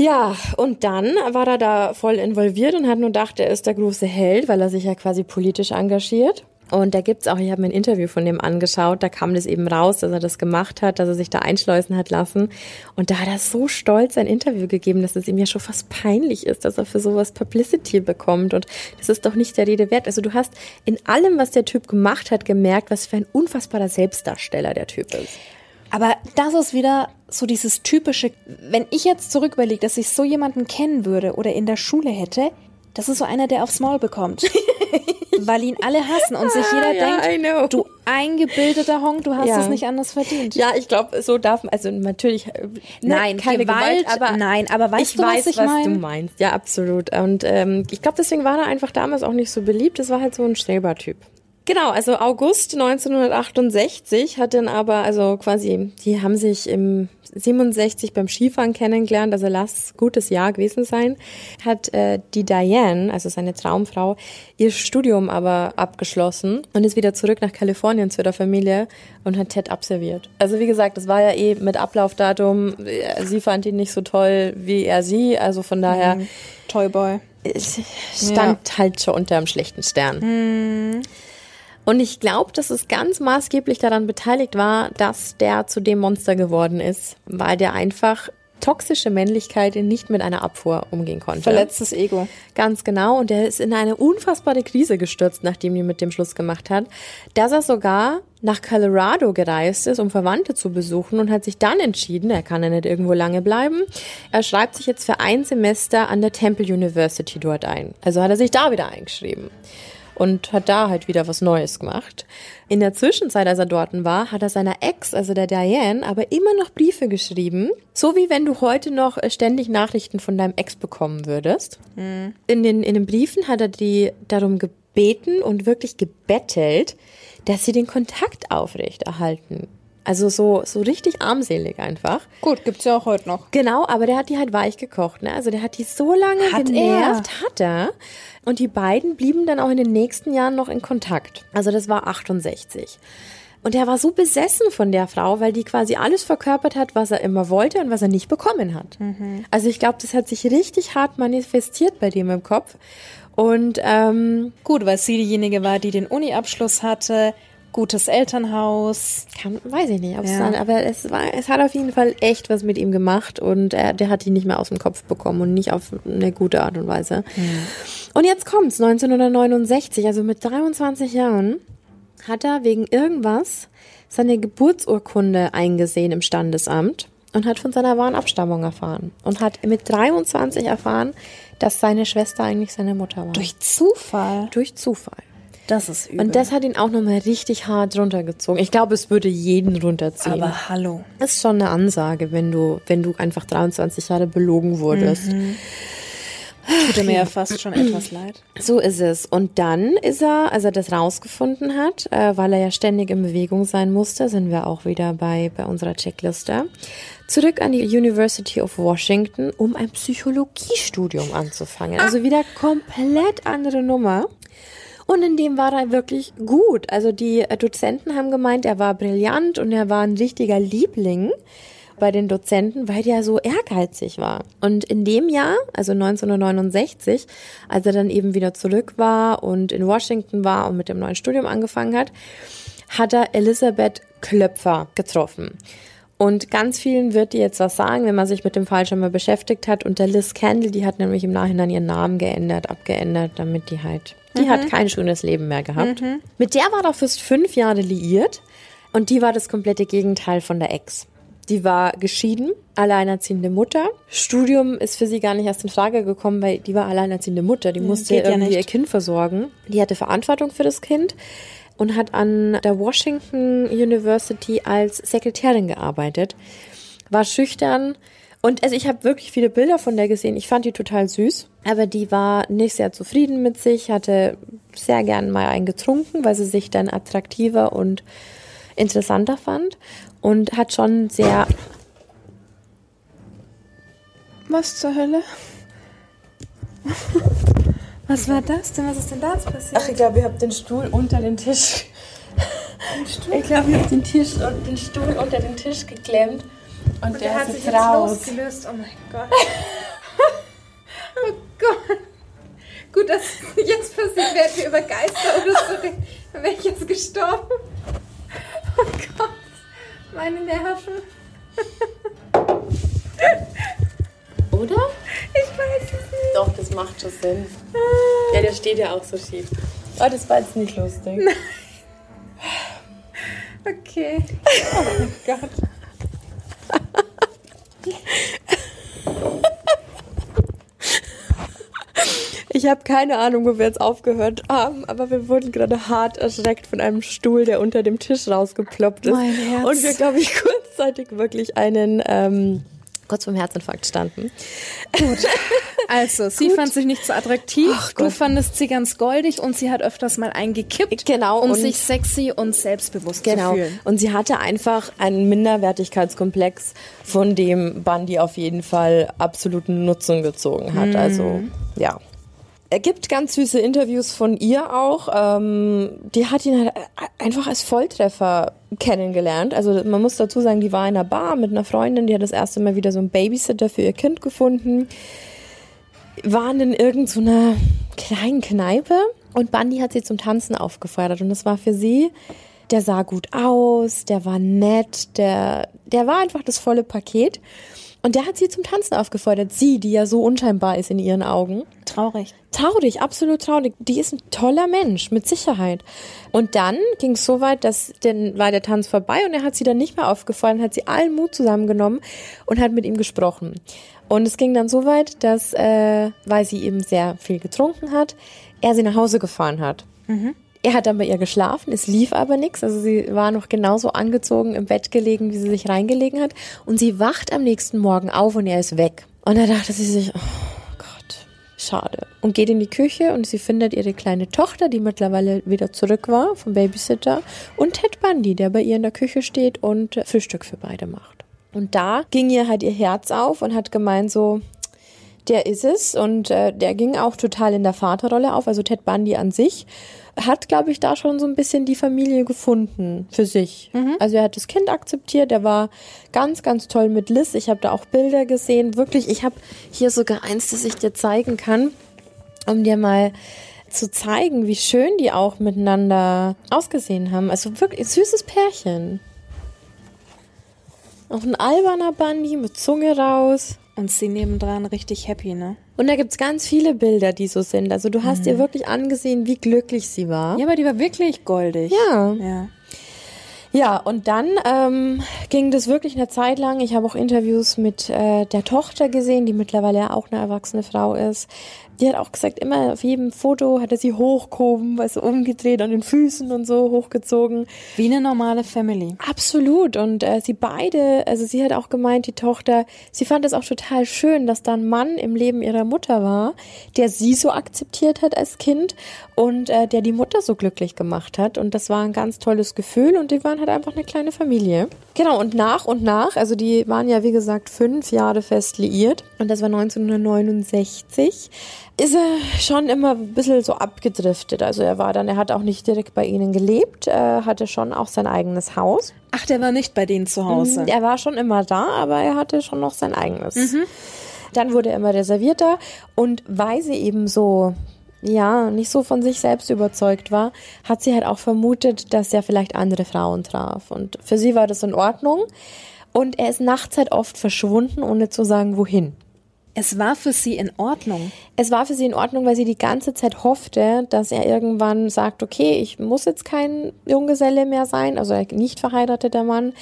Ja, und dann war er da voll involviert und hat nur gedacht, er ist der große Held, weil er sich ja quasi politisch engagiert. Und da gibt's auch, ich habe mir ein Interview von dem angeschaut, da kam das eben raus, dass er das gemacht hat, dass er sich da einschleusen hat lassen. Und da hat er so stolz ein Interview gegeben, dass es ihm ja schon fast peinlich ist, dass er für sowas Publicity bekommt. Und das ist doch nicht der Rede wert. Also du hast in allem, was der Typ gemacht hat, gemerkt, was für ein unfassbarer Selbstdarsteller der Typ ist. Aber das ist wieder so dieses typische, wenn ich jetzt zurück überlege, dass ich so jemanden kennen würde oder in der Schule hätte, das ist so einer, der aufs Maul bekommt. Weil ihn alle hassen und sich jeder Ah, ja, I know. denkt, du eingebildeter Honk, du hast Ja. es nicht anders verdient. Ja, ich glaube, so darf man, also natürlich, äh, ne, Nein, keine Gewalt, Gewalt, aber nein, aber weißt ich du, was weiß, ich was mein? du meinst. Ja, absolut. Und ähm, ich glaube, deswegen war er einfach damals auch nicht so beliebt. Das war halt so ein Strebertyp. Genau, also August 1968 hat dann aber, also quasi, die haben sich im 67 beim Skifahren kennengelernt, also lass gutes Jahr gewesen sein, hat äh, die Diane, also seine Traumfrau, ihr Studium aber abgeschlossen und ist wieder zurück nach Kalifornien zu ihrer Familie und hat Ted absolviert. Also wie gesagt, das war ja eh mit Ablaufdatum, äh, sie fand ihn nicht so toll wie er sie, also von daher Toyboy. es stand halt schon unter einem schlechten Stern. Und ich glaube, dass es ganz maßgeblich daran beteiligt war, dass der zu dem Monster geworden ist, weil der einfach toxische Männlichkeit nicht mit einer Abfuhr umgehen konnte. Verletztes Ego. Ganz genau. Und er ist in eine unfassbare Krise gestürzt, nachdem die mit dem Schluss gemacht hat, dass er sogar nach Colorado gereist ist, um Verwandte zu besuchen und hat sich dann entschieden, er kann ja nicht irgendwo lange bleiben, er schreibt sich jetzt für ein Semester an der Temple University dort ein. Also hat er sich da wieder eingeschrieben und hat da halt wieder was Neues gemacht. In der Zwischenzeit, als er dort war, hat er seiner Ex, also der Diane, aber immer noch Briefe geschrieben, so wie wenn du heute noch äh, ständig Nachrichten von deinem Ex bekommen würdest. In, den, in den Briefen hat er die darum gebeten und wirklich gebettelt, dass sie den Kontakt aufrechterhalten. Also so, so richtig armselig einfach. Gut, gibt's ja auch heute noch. Genau, aber der hat die halt weich gekocht, ne? Also der hat die so lange Hat genervt, hat er. Und die beiden blieben dann auch in den nächsten Jahren noch in Kontakt. Also das war 68. Und er war so besessen von der Frau, weil die quasi alles verkörpert hat, was er immer wollte und was er nicht bekommen hat. Also ich glaube, das hat sich richtig hart manifestiert bei dem im Kopf. Und ähm, Gut, weil sie diejenige war, die den Uni-Abschluss hatte, gutes Elternhaus. kann, weiß ich nicht, ob's Ja. dann, aber es war, es hat auf jeden Fall echt was mit ihm gemacht und er, der hat ihn nicht mehr aus dem Kopf bekommen und nicht auf eine gute Art und Weise. Und jetzt kommt's, 1969, also mit 23 Jahren, hat er wegen irgendwas seine Geburtsurkunde eingesehen im Standesamt und hat von seiner wahren Abstammung erfahren und hat mit 23 erfahren, dass seine Schwester eigentlich seine Mutter war. Durch Zufall. Durch Zufall. Das ist übel. Und das hat ihn auch nochmal richtig hart runtergezogen. Ich glaube, es würde jeden runterziehen. Aber hallo. das ist schon eine Ansage, wenn du, wenn du einfach 23 Jahre belogen wurdest. Tut mir ja fast schon etwas leid. So ist es. Und dann ist er, als er das rausgefunden hat, äh, weil er ja ständig in Bewegung sein musste, sind wir auch wieder bei, bei unserer Checkliste, zurück an die University of Washington, um ein Psychologiestudium anzufangen. Also wieder komplett andere Nummer. Und in dem war er wirklich gut. Also die Dozenten haben gemeint, er war brillant und er war ein richtiger Liebling bei den Dozenten, weil der so ehrgeizig war. Und in dem Jahr, also 1969, als er dann eben wieder zurück war und in Washington war und mit dem neuen Studium angefangen hat, hat er Elisabeth Klöpfer getroffen. Und ganz vielen wird die jetzt was sagen, wenn man sich mit dem Fall schon mal beschäftigt hat. Und der Liz Candle, die hat nämlich im Nachhinein ihren Namen geändert, abgeändert, damit die halt die mhm. hat kein schönes Leben mehr gehabt. Mhm. Mit der war er fast fünf Jahre liiert und die war das komplette Gegenteil von der Ex. Die war geschieden, alleinerziehende Mutter. Studium ist für sie gar nicht erst in Frage gekommen, weil die war alleinerziehende Mutter. Die musste ja irgendwie ihr Kind versorgen. Die hatte Verantwortung für das Kind und hat an der Washington University als Sekretärin gearbeitet. War schüchtern, und also ich habe wirklich viele Bilder von der gesehen. Ich fand die total süß, aber die war nicht sehr zufrieden mit sich, hatte sehr gern mal einen getrunken, weil sie sich dann attraktiver und interessanter fand und hat schon sehr Was zur Hölle? Was war das denn? Was ist denn da jetzt passiert? Ach, ich glaube, ihr habt den Stuhl unter den Tisch. Ich glaube, ihr habt den Tisch und den Stuhl unter den Tisch geklemmt. Und, und der, hat sich raus. jetzt losgelöst. Oh mein Gott. oh Gott. Gut, dass jetzt passiert, werden wir über Geister oder so reden. Wäre ich jetzt gestorben. Oh Gott. Meine Nerven. Oder? Das macht schon Sinn. Ja, der steht ja auch so schief. Oh, das war jetzt nicht lustig. Nein. Okay. Oh mein Gott. Ich habe keine Ahnung, wo wir jetzt aufgehört haben, aber wir wurden gerade hart erschreckt von einem Stuhl, der unter dem Tisch rausgeploppt ist. Mein Herz. Und wir, glaube ich, kurzzeitig wirklich einen ähm, kurz vom Herzinfarkt standen. Gut. Also, sie Gut. fand sich nicht so attraktiv. Ach, du Gott. fandest sie ganz goldig und sie hat öfters mal eingekippt, genau, um sich sexy und selbstbewusst genau. zu fühlen. Und sie hatte einfach einen Minderwertigkeitskomplex, von dem Bundy auf jeden Fall absoluten Nutzen gezogen hat. Mhm. Also, ja. Er gibt ganz süße Interviews von ihr auch. Ähm, die hat ihn halt einfach als Volltreffer kennengelernt. Also man muss dazu sagen, die war in einer Bar mit einer Freundin, die hat das erste Mal wieder so einen Babysitter für ihr Kind gefunden. Waren in irgendeiner kleinen Kneipe und Bundy hat sie zum Tanzen aufgefordert und das war für sie, der sah gut aus, der war nett, der, der war einfach das volle Paket. Und der hat sie zum Tanzen aufgefordert. Sie, die ja so unscheinbar ist in ihren Augen. Traurig. Traurig, absolut traurig. Die ist ein toller Mensch, mit Sicherheit. Und dann ging es so weit, dass dann war der Tanz vorbei und er hat sie dann nicht mehr aufgefordert, hat sie allen Mut zusammengenommen und hat mit ihm gesprochen. Und es ging dann so weit, dass, äh, weil sie eben sehr viel getrunken hat, er sie nach Hause gefahren hat. Mhm. Er hat dann bei ihr geschlafen, es lief aber nichts. Also sie war noch genauso angezogen im Bett gelegen, wie sie sich reingelegen hat. Und sie wacht am nächsten Morgen auf und er ist weg. Und da dachte sie sich, oh Gott, schade. Und geht in die Küche und sie findet ihre kleine Tochter, die mittlerweile wieder zurück war vom Babysitter. Und Ted Bundy, der bei ihr in der Küche steht und Frühstück für beide macht. Und da ging ihr halt ihr Herz auf und hat gemeint so, der ist es. Und äh, der ging auch total in der Vaterrolle auf, also Ted Bundy an sich hat, glaube ich, da schon so ein bisschen die Familie gefunden für sich. Mhm. Also er hat das Kind akzeptiert, er war ganz, ganz toll mit Liz. Ich habe da auch Bilder gesehen. Wirklich, ich habe hier sogar eins, das ich dir zeigen kann, um dir mal zu zeigen, wie schön die auch miteinander ausgesehen haben. Also wirklich ein süßes Pärchen. Auch ein alberner Bunny mit Zunge raus. Und sie nebendran richtig happy, ne? Und da gibt's ganz viele Bilder, die so sind. Also du hast mhm. ihr wirklich angesehen, wie glücklich sie war. Ja, aber die war wirklich goldig. Ja. Ja. Ja, und dann ähm, ging das wirklich eine Zeit lang. Ich habe auch Interviews mit äh, der Tochter gesehen, die mittlerweile ja auch eine erwachsene Frau ist. Die hat auch gesagt, immer auf jedem Foto hat er sie hochgehoben, weißt du, umgedreht an den Füßen und so hochgezogen. Wie eine normale Family. Absolut. Und äh, sie beide, also sie hat auch gemeint, die Tochter, sie fand es auch total schön, dass da ein Mann im Leben ihrer Mutter war, der sie so akzeptiert hat als Kind und äh, der die Mutter so glücklich gemacht hat. Und das war ein ganz tolles Gefühl und die waren halt einfach eine kleine Familie. Genau, und nach und nach, also die waren ja wie gesagt fünf Jahre fest liiert und das war 1969 ist er schon immer ein bisschen so abgedriftet. Also er war dann, er hat auch nicht direkt bei ihnen gelebt, er hatte schon auch sein eigenes Haus. Ach, der war nicht bei denen zu Hause. Er war schon immer da, aber er hatte schon noch sein eigenes. Mhm. Dann wurde er immer reservierter und weil sie eben so ja, nicht so von sich selbst überzeugt war, hat sie halt auch vermutet, dass er vielleicht andere Frauen traf. Und für sie war das in Ordnung. Und er ist nachts halt oft verschwunden, ohne zu sagen, wohin. Es war für sie in Ordnung. Es war für sie in Ordnung, weil sie die ganze Zeit hoffte, dass er irgendwann sagt, okay, ich muss jetzt kein Junggeselle mehr sein, also ein nicht verheirateter Mann,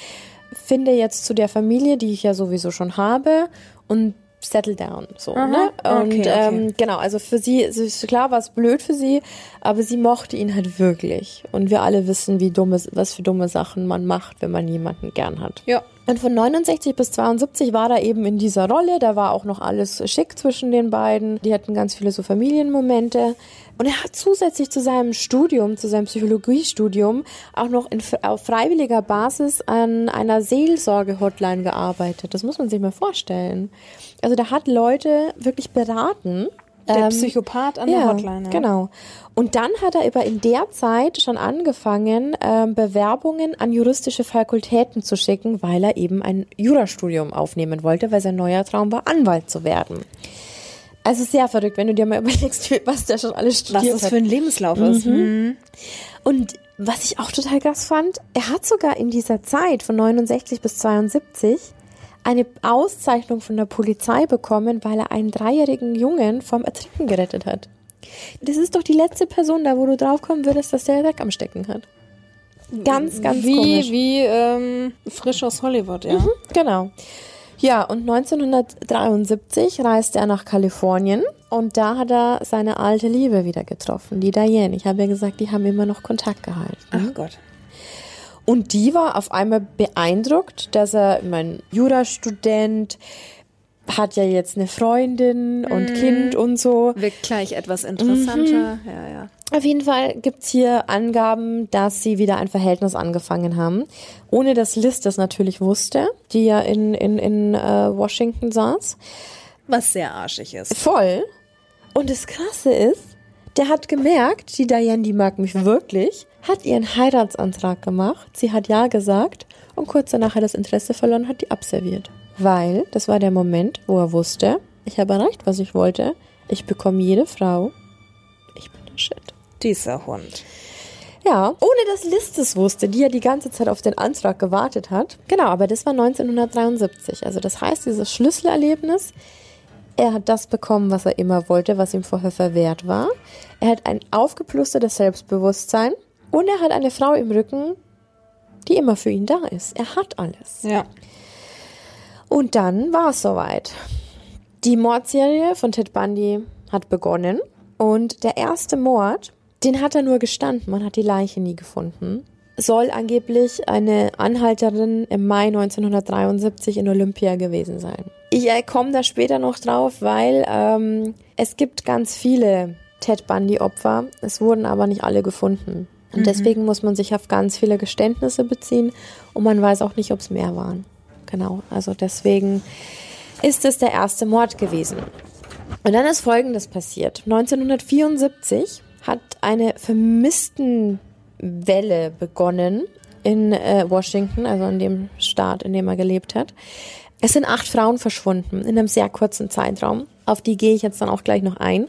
finde jetzt zu der Familie, die ich ja sowieso schon habe und settle down, so, Aha, ne? Und okay, okay. Ähm, genau, also für sie, ist klar war es blöd für sie, aber sie mochte ihn halt wirklich. Und wir alle wissen, wie dumme, was für dumme Sachen man macht, wenn man jemanden gern hat. Ja. Und von 69 bis 72 war er eben in dieser Rolle. Da war auch noch alles schick zwischen den beiden. Die hatten ganz viele so Familienmomente. Und er hat zusätzlich zu seinem Studium, zu seinem Psychologiestudium, auch noch in, auf freiwilliger Basis an einer Seelsorge-Hotline gearbeitet. Das muss man sich mal vorstellen. Also da hat Leute wirklich beraten der ähm, Psychopath an ja, der Hotline. Ja. Genau. Und dann hat er aber in der Zeit schon angefangen, ähm, Bewerbungen an juristische Fakultäten zu schicken, weil er eben ein Jurastudium aufnehmen wollte, weil sein neuer Traum war, Anwalt zu werden. Also sehr verrückt, wenn du dir mal überlegst, was der schon alles studiert hat. Was das für ein Lebenslauf ist. Mhm. mhm. Und was ich auch total krass fand, er hat sogar in dieser Zeit von 69 bis 72 eine Auszeichnung von der Polizei bekommen, weil er einen dreijährigen Jungen vom Ertrinken gerettet hat. Das ist doch die letzte Person da, wo du draufkommen würdest, dass der Dreck am Stecken hat. Ganz, ganz wie, komisch. Wie ähm, frisch aus Hollywood, ja. Mhm, genau. Ja, und 1973 reiste er nach Kalifornien und da hat er seine alte Liebe wieder getroffen, die Diane. Ich habe ja gesagt, die haben immer noch Kontakt gehalten. Ach Gott. Und die war auf einmal beeindruckt, dass er, mein Jurastudent, hat ja jetzt eine Freundin und mhm. Kind und so. Wirkt gleich etwas interessanter. Mhm. Ja, ja. Auf jeden Fall gibt's hier Angaben, dass sie wieder ein Verhältnis angefangen haben. Ohne dass Liz das natürlich wusste, die ja in, in, in äh, Washington saß. Was sehr arschig ist. Voll. Und das Krasse ist, der hat gemerkt, die Diane, die mag mich wirklich hat ihren Heiratsantrag gemacht, sie hat Ja gesagt und kurz danach hat das Interesse verloren, hat die abserviert. Weil das war der Moment, wo er wusste, ich habe erreicht, was ich wollte, ich bekomme jede Frau, ich bin der Shit. Dieser Hund. Ja, ohne dass Liz es wusste, die ja die ganze Zeit auf den Antrag gewartet hat. Genau, aber das war 1973. Also das heißt, dieses Schlüsselerlebnis, er hat das bekommen, was er immer wollte, was ihm vorher verwehrt war. Er hat ein aufgeplustertes Selbstbewusstsein. Und er hat eine Frau im Rücken, die immer für ihn da ist. Er hat alles. Ja. Und dann war es soweit. Die Mordserie von Ted Bundy hat begonnen. Und der erste Mord, den hat er nur gestanden. Man hat die Leiche nie gefunden. Soll angeblich eine Anhalterin im Mai 1973 in Olympia gewesen sein. Ich äh, komme da später noch drauf, weil ähm, es gibt ganz viele Ted Bundy-Opfer. Es wurden aber nicht alle gefunden. Und mhm. deswegen muss man sich auf ganz viele Geständnisse beziehen und man weiß auch nicht, ob es mehr waren. Genau, also deswegen ist es der erste Mord gewesen. Und dann ist Folgendes passiert. 1974 hat eine Vermisstenwelle begonnen in äh, Washington, also in dem Staat, in dem er gelebt hat. Es sind acht Frauen verschwunden in einem sehr kurzen Zeitraum. Auf die gehe ich jetzt dann auch gleich noch ein.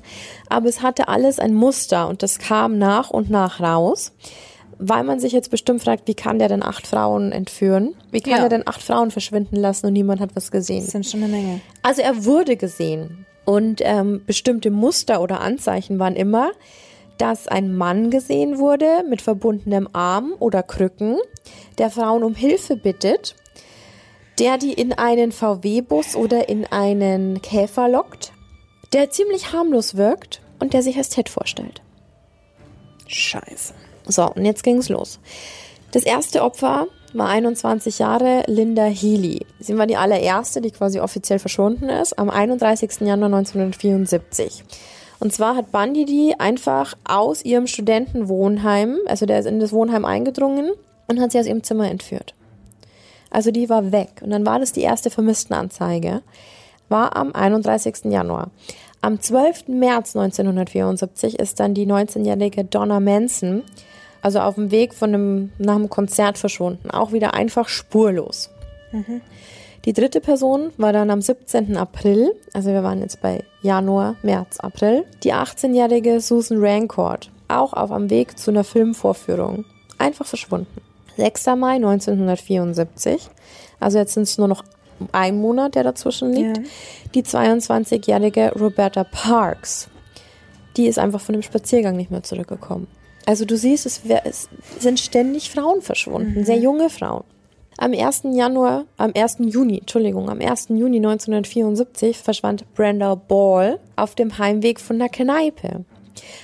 Aber es hatte alles ein Muster und das kam nach und nach raus. Weil man sich jetzt bestimmt fragt, wie kann der denn acht Frauen entführen? Wie kann ja. er denn acht Frauen verschwinden lassen und niemand hat was gesehen? Das sind schon eine Menge. Also er wurde gesehen. Und ähm, bestimmte Muster oder Anzeichen waren immer, dass ein Mann gesehen wurde mit verbundenem Arm oder Krücken, der Frauen um Hilfe bittet der die in einen VW-Bus oder in einen Käfer lockt, der ziemlich harmlos wirkt und der sich als Ted vorstellt. Scheiße. So, und jetzt ging's los. Das erste Opfer war 21 Jahre Linda Healy. Sie war die allererste, die quasi offiziell verschwunden ist, am 31. Januar 1974. Und zwar hat Bundy die einfach aus ihrem Studentenwohnheim, also der ist in das Wohnheim eingedrungen und hat sie aus ihrem Zimmer entführt. Also die war weg. Und dann war das die erste Vermisstenanzeige. War am 31. Januar. Am 12. März 1974 ist dann die 19-jährige Donna Manson, also auf dem Weg von einem, nach einem Konzert verschwunden. Auch wieder einfach spurlos. Mhm. Die dritte Person war dann am 17. April, also wir waren jetzt bei Januar, März, April, die 18-jährige Susan Rancourt, auch auf am Weg zu einer Filmvorführung. Einfach verschwunden. 6. Mai 1974, also jetzt sind es nur noch ein Monat, der dazwischen liegt, ja. die 22-jährige Roberta Parks. Die ist einfach von dem Spaziergang nicht mehr zurückgekommen. Also du siehst, es, es sind ständig Frauen verschwunden, mhm. sehr junge Frauen. Am 1. Januar, am 1. Juni, Entschuldigung, am 1. Juni 1974 verschwand Brenda Ball auf dem Heimweg von der Kneipe.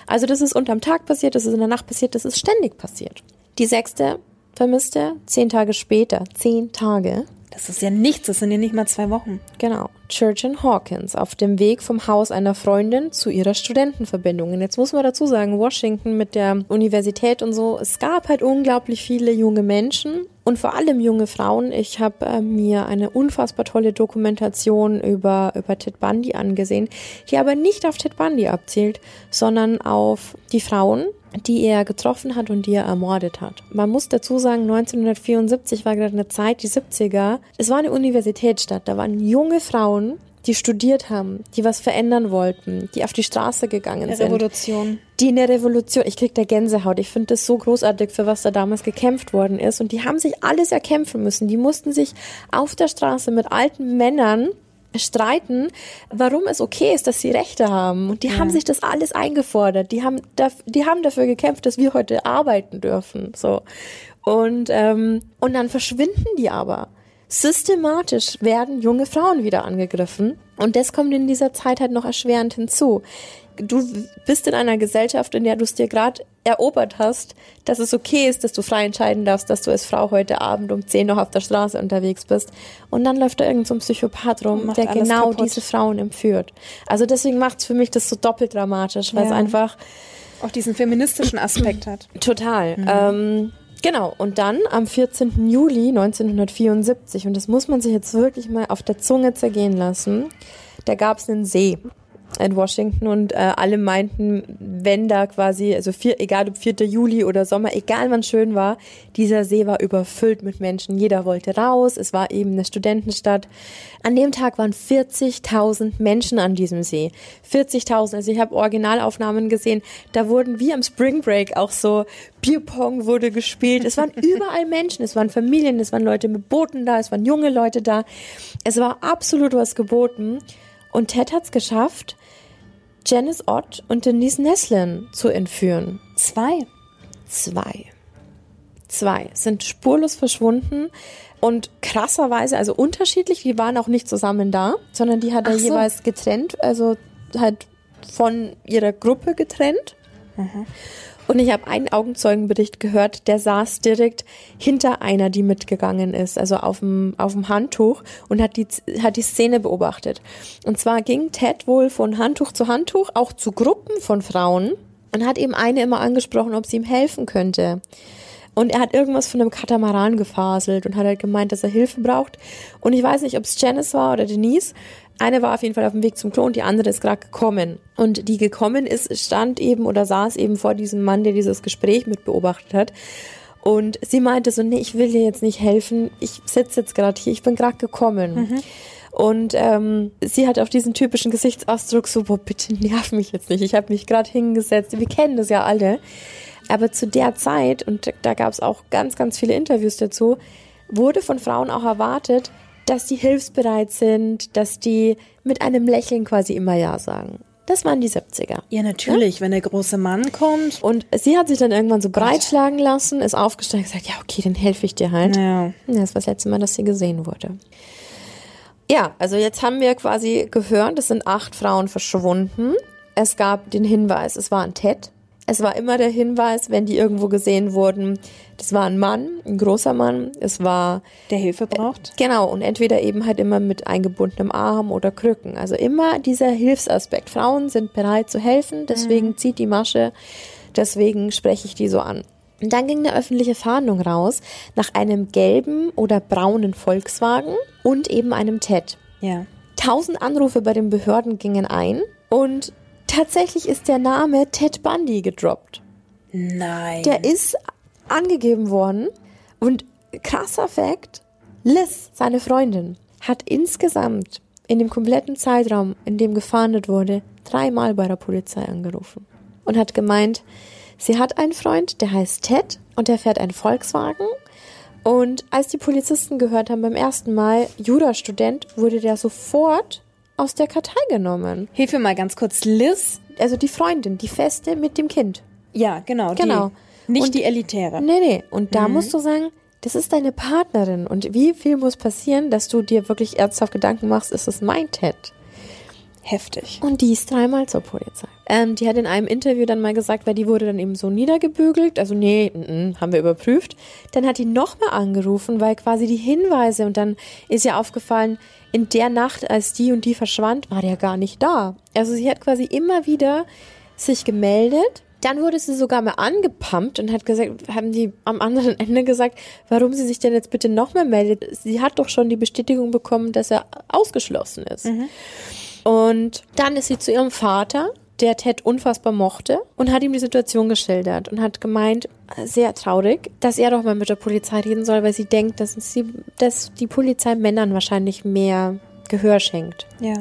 Also das ist unterm Tag passiert, das ist in der Nacht passiert, das ist ständig passiert. Die sechste Vermisste, zehn Tage später, zehn Tage, das ist ja nichts, das sind ja nicht mal zwei Wochen. Genau. Church in Hawkins auf dem Weg vom Haus einer Freundin zu ihrer Studentenverbindung. Und jetzt muss man dazu sagen, Washington mit der Universität und so, es gab halt unglaublich viele junge Menschen und vor allem junge Frauen. Ich habe äh, mir eine unfassbar tolle Dokumentation über, über Ted Bundy angesehen, die aber nicht auf Ted Bundy abzielt, sondern auf die Frauen, die er getroffen hat und die er ermordet hat. Man muss dazu sagen, 1974 war gerade eine Zeit, die 70er. Es war eine Universitätsstadt, da waren junge Frauen, die studiert haben, die was verändern wollten, die auf die Straße gegangen eine sind. Revolution. Die eine Revolution. Ich krieg da Gänsehaut. Ich finde das so großartig, für was da damals gekämpft worden ist. Und die haben sich alles erkämpfen müssen. Die mussten sich auf der Straße mit alten Männern streiten, warum es okay ist, dass sie Rechte haben. Und die ja. haben sich das alles eingefordert. Die haben, die haben dafür gekämpft, dass wir heute arbeiten dürfen. So. Und, ähm, und dann verschwinden die aber. Systematisch werden junge Frauen wieder angegriffen. Und das kommt in dieser Zeit halt noch erschwerend hinzu du bist in einer Gesellschaft, in der du es dir gerade erobert hast, dass es okay ist, dass du frei entscheiden darfst, dass du als Frau heute Abend um 10 noch auf der Straße unterwegs bist. Und dann läuft da irgend so ein Psychopath rum, der genau kaputt. diese Frauen entführt. Also deswegen macht es für mich das so doppelt dramatisch, weil ja. es einfach auch diesen feministischen Aspekt hat. Total. Mhm. Ähm, Genau, und dann am 14. Juli 1974, und das muss man sich jetzt wirklich mal auf der Zunge zergehen lassen, da gab es einen See in Washington und äh, alle meinten, wenn da quasi, also vier, egal ob 4. Juli oder Sommer, egal wann schön war, dieser See war überfüllt mit Menschen. Jeder wollte raus, es war eben eine Studentenstadt. An dem Tag waren 40.000 Menschen an diesem See. 40.000, also ich habe Originalaufnahmen gesehen, da wurden wie am Spring Break auch so Bierpong wurde gespielt. Es waren überall Menschen, es waren Familien, es waren Leute mit Booten da, es waren junge Leute da. Es war absolut was geboten. Und Ted hat es geschafft, Janice Ott und Denise Neslin zu entführen. Zwei. Zwei. Zwei sind spurlos verschwunden und krasserweise, also unterschiedlich, die waren auch nicht zusammen da, sondern die hat er so. jeweils getrennt, also halt von ihrer Gruppe getrennt. Mhm. Und ich habe einen Augenzeugenbericht gehört, der saß direkt hinter einer, die mitgegangen ist, also auf dem, auf dem Handtuch und hat die, hat die Szene beobachtet. Und zwar ging Ted wohl von Handtuch zu Handtuch, auch zu Gruppen von Frauen und hat eben eine immer angesprochen, ob sie ihm helfen könnte. Und er hat irgendwas von einem Katamaran gefaselt und hat halt gemeint, dass er Hilfe braucht. Und ich weiß nicht, ob es Janice war oder Denise. Eine war auf jeden Fall auf dem Weg zum Klo und die andere ist gerade gekommen. Und die gekommen ist, stand eben oder saß eben vor diesem Mann, der dieses Gespräch mit beobachtet hat. Und sie meinte so, nee, ich will dir jetzt nicht helfen. Ich sitze jetzt gerade hier, ich bin gerade gekommen. Mhm. Und ähm, sie hat auf diesen typischen Gesichtsausdruck so, boah, bitte nerv mich jetzt nicht. Ich habe mich gerade hingesetzt. Wir kennen das ja alle. Aber zu der Zeit, und da gab es auch ganz, ganz viele Interviews dazu, wurde von Frauen auch erwartet, dass die hilfsbereit sind, dass die mit einem Lächeln quasi immer Ja sagen. Das waren die 70er. Ja, natürlich, ja? wenn der große Mann kommt. Und sie hat sich dann irgendwann so breitschlagen lassen, ist aufgestanden und gesagt, ja, okay, dann helfe ich dir halt. Ja. Das war das letzte Mal, dass sie gesehen wurde. Ja, also jetzt haben wir quasi gehört, es sind acht Frauen verschwunden. Es gab den Hinweis, es war ein Ted. Es war immer der Hinweis, wenn die irgendwo gesehen wurden, das war ein Mann, ein großer Mann. Es war der Hilfe braucht. Äh, genau und entweder eben halt immer mit eingebundenem Arm oder Krücken. Also immer dieser Hilfsaspekt. Frauen sind bereit zu helfen, deswegen mhm. zieht die Masche, deswegen spreche ich die so an. Und dann ging eine öffentliche Fahndung raus nach einem gelben oder braunen Volkswagen und eben einem TED. Ja. Tausend Anrufe bei den Behörden gingen ein und tatsächlich ist der Name Ted Bundy gedroppt. Nein. Der ist angegeben worden und krasser Fakt, Liz, seine Freundin, hat insgesamt in dem kompletten Zeitraum, in dem gefahndet wurde, dreimal bei der Polizei angerufen und hat gemeint, Sie hat einen Freund, der heißt Ted und der fährt einen Volkswagen. Und als die Polizisten gehört haben beim ersten Mal, Jurastudent, wurde der sofort aus der Kartei genommen. Hilf mir mal ganz kurz, Liz. Also die Freundin, die Feste mit dem Kind. Ja, genau. Genau. Die, nicht und, die elitäre. Nee, nee. Und da mhm. musst du sagen, das ist deine Partnerin. Und wie viel muss passieren, dass du dir wirklich ernsthaft Gedanken machst, ist es mein Ted? Heftig. Und die ist dreimal zur Polizei. Ähm, die hat in einem Interview dann mal gesagt, weil die wurde dann eben so niedergebügelt. Also nee, n -n, haben wir überprüft. Dann hat die nochmal angerufen, weil quasi die Hinweise und dann ist ihr aufgefallen, in der Nacht, als die und die verschwand, war der gar nicht da. Also sie hat quasi immer wieder sich gemeldet. Dann wurde sie sogar mal angepumpt und hat gesagt, haben die am anderen Ende gesagt, warum sie sich denn jetzt bitte nochmal meldet. Sie hat doch schon die Bestätigung bekommen, dass er ausgeschlossen ist. Mhm. Und dann ist sie zu ihrem Vater, der Ted unfassbar mochte, und hat ihm die Situation geschildert und hat gemeint, sehr traurig, dass er doch mal mit der Polizei reden soll, weil sie denkt, dass, sie, dass die Polizei Männern wahrscheinlich mehr Gehör schenkt. Ja.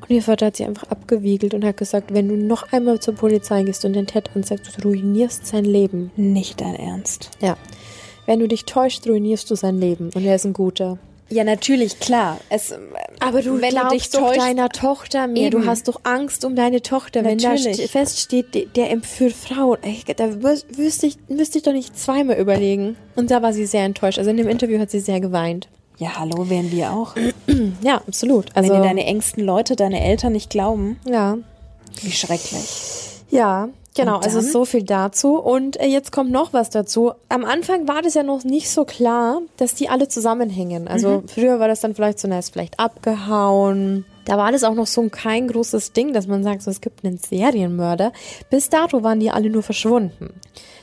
Und ihr Vater hat sie einfach abgewiegelt und hat gesagt, wenn du noch einmal zur Polizei gehst und den Ted anzeigst, du ruinierst sein Leben. Nicht dein Ernst. Ja. Wenn du dich täuscht, ruinierst du sein Leben. Und er ist ein guter. Ja, natürlich, klar. Es, aber du wenn glaubst du dich doch deiner Tochter mehr. Eben. Du hast doch Angst um deine Tochter, natürlich. wenn da feststeht, der entführt Frauen. Da wüsste ich, müsste ich doch nicht zweimal überlegen. Und da war sie sehr enttäuscht. Also in dem Interview hat sie sehr geweint. Ja, hallo, wären wir auch. ja, absolut. Also, wenn dir deine engsten Leute, deine Eltern nicht glauben. Ja. Wie schrecklich. Ja, Genau, also so viel dazu. Und äh, jetzt kommt noch was dazu. Am Anfang war das ja noch nicht so klar, dass die alle zusammenhängen. Also mhm. früher war das dann vielleicht ist vielleicht abgehauen. Da war das auch noch so kein großes Ding, dass man sagt, so, es gibt einen Serienmörder. Bis dato waren die alle nur verschwunden.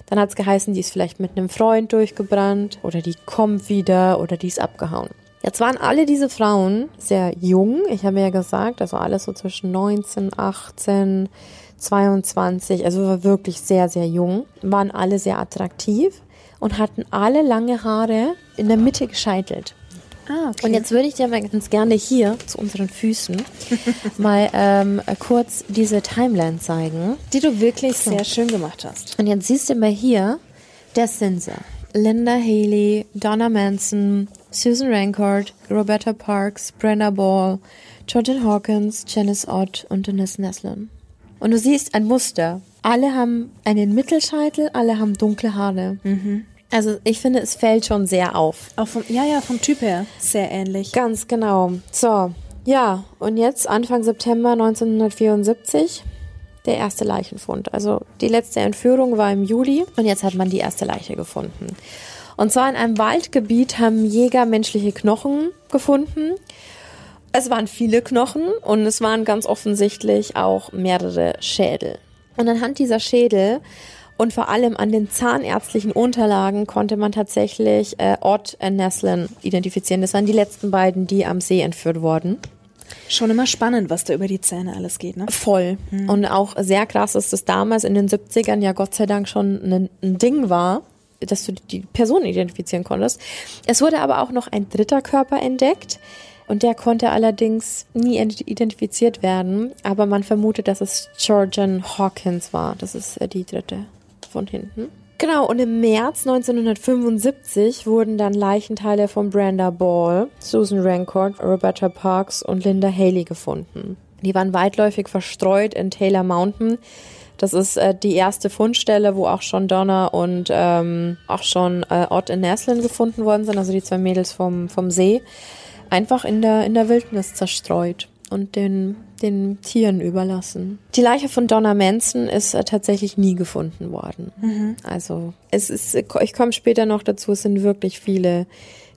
Dann hat es geheißen, die ist vielleicht mit einem Freund durchgebrannt oder die kommt wieder oder die ist abgehauen. Jetzt waren alle diese Frauen sehr jung. Ich habe ja gesagt, also alles so zwischen 19, 18, 22, also war wirklich sehr, sehr jung, waren alle sehr attraktiv und hatten alle lange Haare in der Mitte gescheitelt. Ah, okay. Und jetzt würde ich dir mal ganz gerne hier zu unseren Füßen mal ähm, kurz diese Timeline zeigen. Die du wirklich so. sehr schön gemacht hast. Und jetzt siehst du mal hier, das sind sie. Linda Haley, Donna Manson, Susan Rancourt, Roberta Parks, Brenna Ball, Jordan Hawkins, Janice Ott und Denise Neslin. Und du siehst ein Muster. Alle haben einen Mittelscheitel, alle haben dunkle Haare. Mhm. Also ich finde, es fällt schon sehr auf. Auch vom, ja, ja, vom Typ her sehr ähnlich. Ganz genau. So, ja, und jetzt Anfang September 1974 der erste Leichenfund. Also die letzte Entführung war im Juli und jetzt hat man die erste Leiche gefunden. Und zwar in einem Waldgebiet haben Jäger menschliche Knochen gefunden es waren viele Knochen und es waren ganz offensichtlich auch mehrere Schädel. Und anhand dieser Schädel und vor allem an den zahnärztlichen Unterlagen konnte man tatsächlich äh, Ott und Neslin identifizieren. Das waren die letzten beiden, die am See entführt wurden. Schon immer spannend, was da über die Zähne alles geht, ne? Voll. Hm. Und auch sehr krass, dass das damals in den 70ern ja Gott sei Dank schon ein, ein Ding war, dass du die Person identifizieren konntest. Es wurde aber auch noch ein dritter Körper entdeckt, und der konnte allerdings nie identifiziert werden, aber man vermutet, dass es Georgian Hawkins war. Das ist äh, die dritte von hinten. Genau, und im März 1975 wurden dann Leichenteile von Brenda Ball, Susan Rancourt, Roberta Parks und Linda Haley gefunden. Die waren weitläufig verstreut in Taylor Mountain. Das ist äh, die erste Fundstelle, wo auch schon Donna und ähm, auch schon äh, Ott in Naslin gefunden worden sind, also die zwei Mädels vom, vom See. Einfach in der, in der Wildnis zerstreut und den, den Tieren überlassen. Die Leiche von Donna Manson ist äh, tatsächlich nie gefunden worden. Mhm. Also es ist, ich komme später noch dazu, es sind wirklich viele,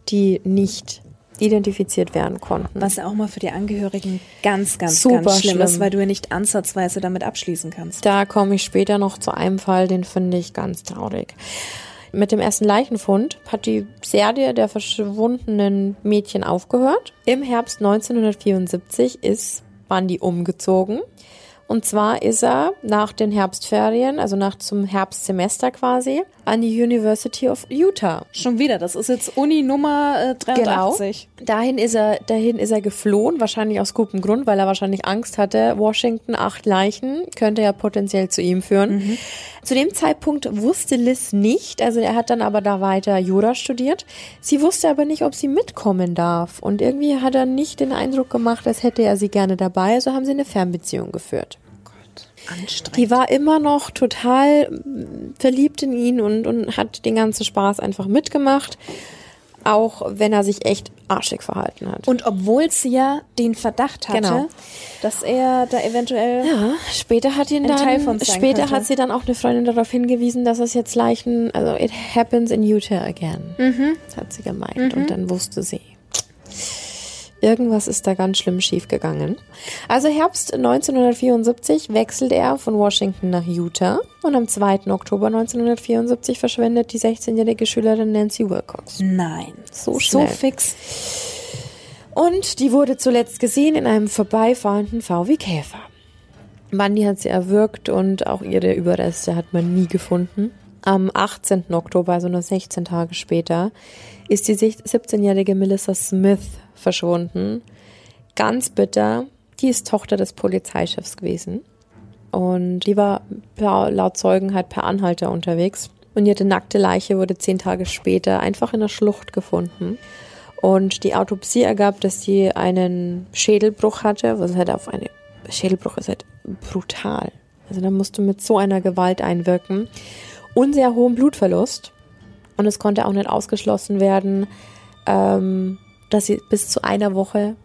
die nicht identifiziert werden konnten. Was ja auch mal für die Angehörigen ganz, ganz, Super ganz schlimm, ist, schlimm. weil du ja nicht ansatzweise damit abschließen kannst. Da komme ich später noch zu einem Fall, den finde ich ganz traurig. Mit dem ersten Leichenfund hat die Serie der verschwundenen Mädchen aufgehört. Im Herbst 1974 ist Bundy umgezogen. Und zwar ist er nach den Herbstferien, also nach zum Herbstsemester quasi, an die University of Utah. Schon wieder, das ist jetzt Uni Nummer äh, 83. Dahin ist er, dahin ist er geflohen, wahrscheinlich aus gutem Grund, weil er wahrscheinlich Angst hatte. Washington, acht Leichen, könnte ja potenziell zu ihm führen. Zu dem Zeitpunkt wusste Liz nicht, also er hat dann aber da weiter Jura studiert. Sie wusste aber nicht, ob sie mitkommen darf. Und irgendwie hat er nicht den Eindruck gemacht, als hätte er sie gerne dabei, also haben sie eine Fernbeziehung geführt. Anstrengend. Die war immer noch total mm, verliebt in ihn und, und hat den ganzen Spaß einfach mitgemacht. Auch wenn er sich echt arschig verhalten hat. Und obwohl sie ja den Verdacht hatte, Genau. dass er da eventuell Ja, später hat ihn dann, Teil von später könnte. hat sie dann auch eine Freundin darauf hingewiesen, dass es jetzt Leichen, also it happens in Utah again, Mhm. hat sie gemeint. Und dann wusste sie, irgendwas ist da ganz schlimm schief gegangen. Also Herbst 1974 wechselt er von Washington nach Utah und am 2. Oktober 1974 verschwindet die 16-jährige Schülerin Nancy Wilcox. Nein. So So schnell. fix. Und die wurde zuletzt gesehen in einem vorbeifahrenden VW Käfer. Mandy hat sie erwürgt und auch ihre Überreste hat man nie gefunden. Am 18. Oktober, also nur 16 Tage später, ist die 17-jährige Melissa Smith verschwunden. Ganz bitter. Die ist Tochter des Polizeichefs gewesen. Und die war laut Zeugen halt per Anhalter unterwegs. Und ihre nackte Leiche wurde zehn Tage später einfach in der Schlucht gefunden. Und die Autopsie ergab, dass sie einen Schädelbruch hatte, was halt auf eine Schädelbruch ist halt brutal. Also da musst du mit so einer Gewalt einwirken. Und sehr hohem Blutverlust. Und es konnte auch nicht ausgeschlossen werden, ähm, dass sie bis zu einer Woche,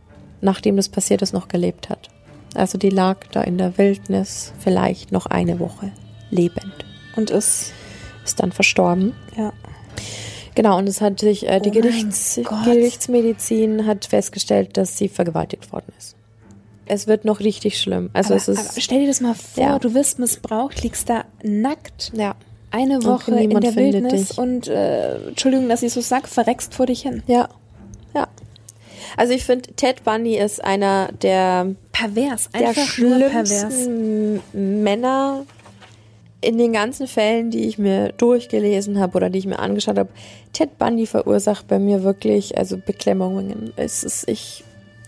nachdem das passiert ist, noch gelebt hat. Also die lag da in der Wildnis vielleicht noch eine Woche lebend. Und ist, Ist dann verstorben. ja. Genau, und es hat sich äh, die Oh Gerichts Gott. Gerichtsmedizin hat festgestellt, dass sie vergewaltigt worden ist. Es wird noch richtig schlimm. Also aber, es ist stell dir das mal vor, Ja. du wirst missbraucht, liegst da nackt ja, eine Woche in niemand der Wildnis dich. und, äh, Entschuldigung, dass ich so sag, verreckst vor dich hin. ja, ja. Also ich finde, Ted Bundy ist einer der Pervers, der nur pervers. schlimmsten Männer in den ganzen Fällen, die ich mir durchgelesen habe oder die ich mir angeschaut habe. Ted Bundy verursacht bei mir wirklich also Beklemmungen. Es ist ich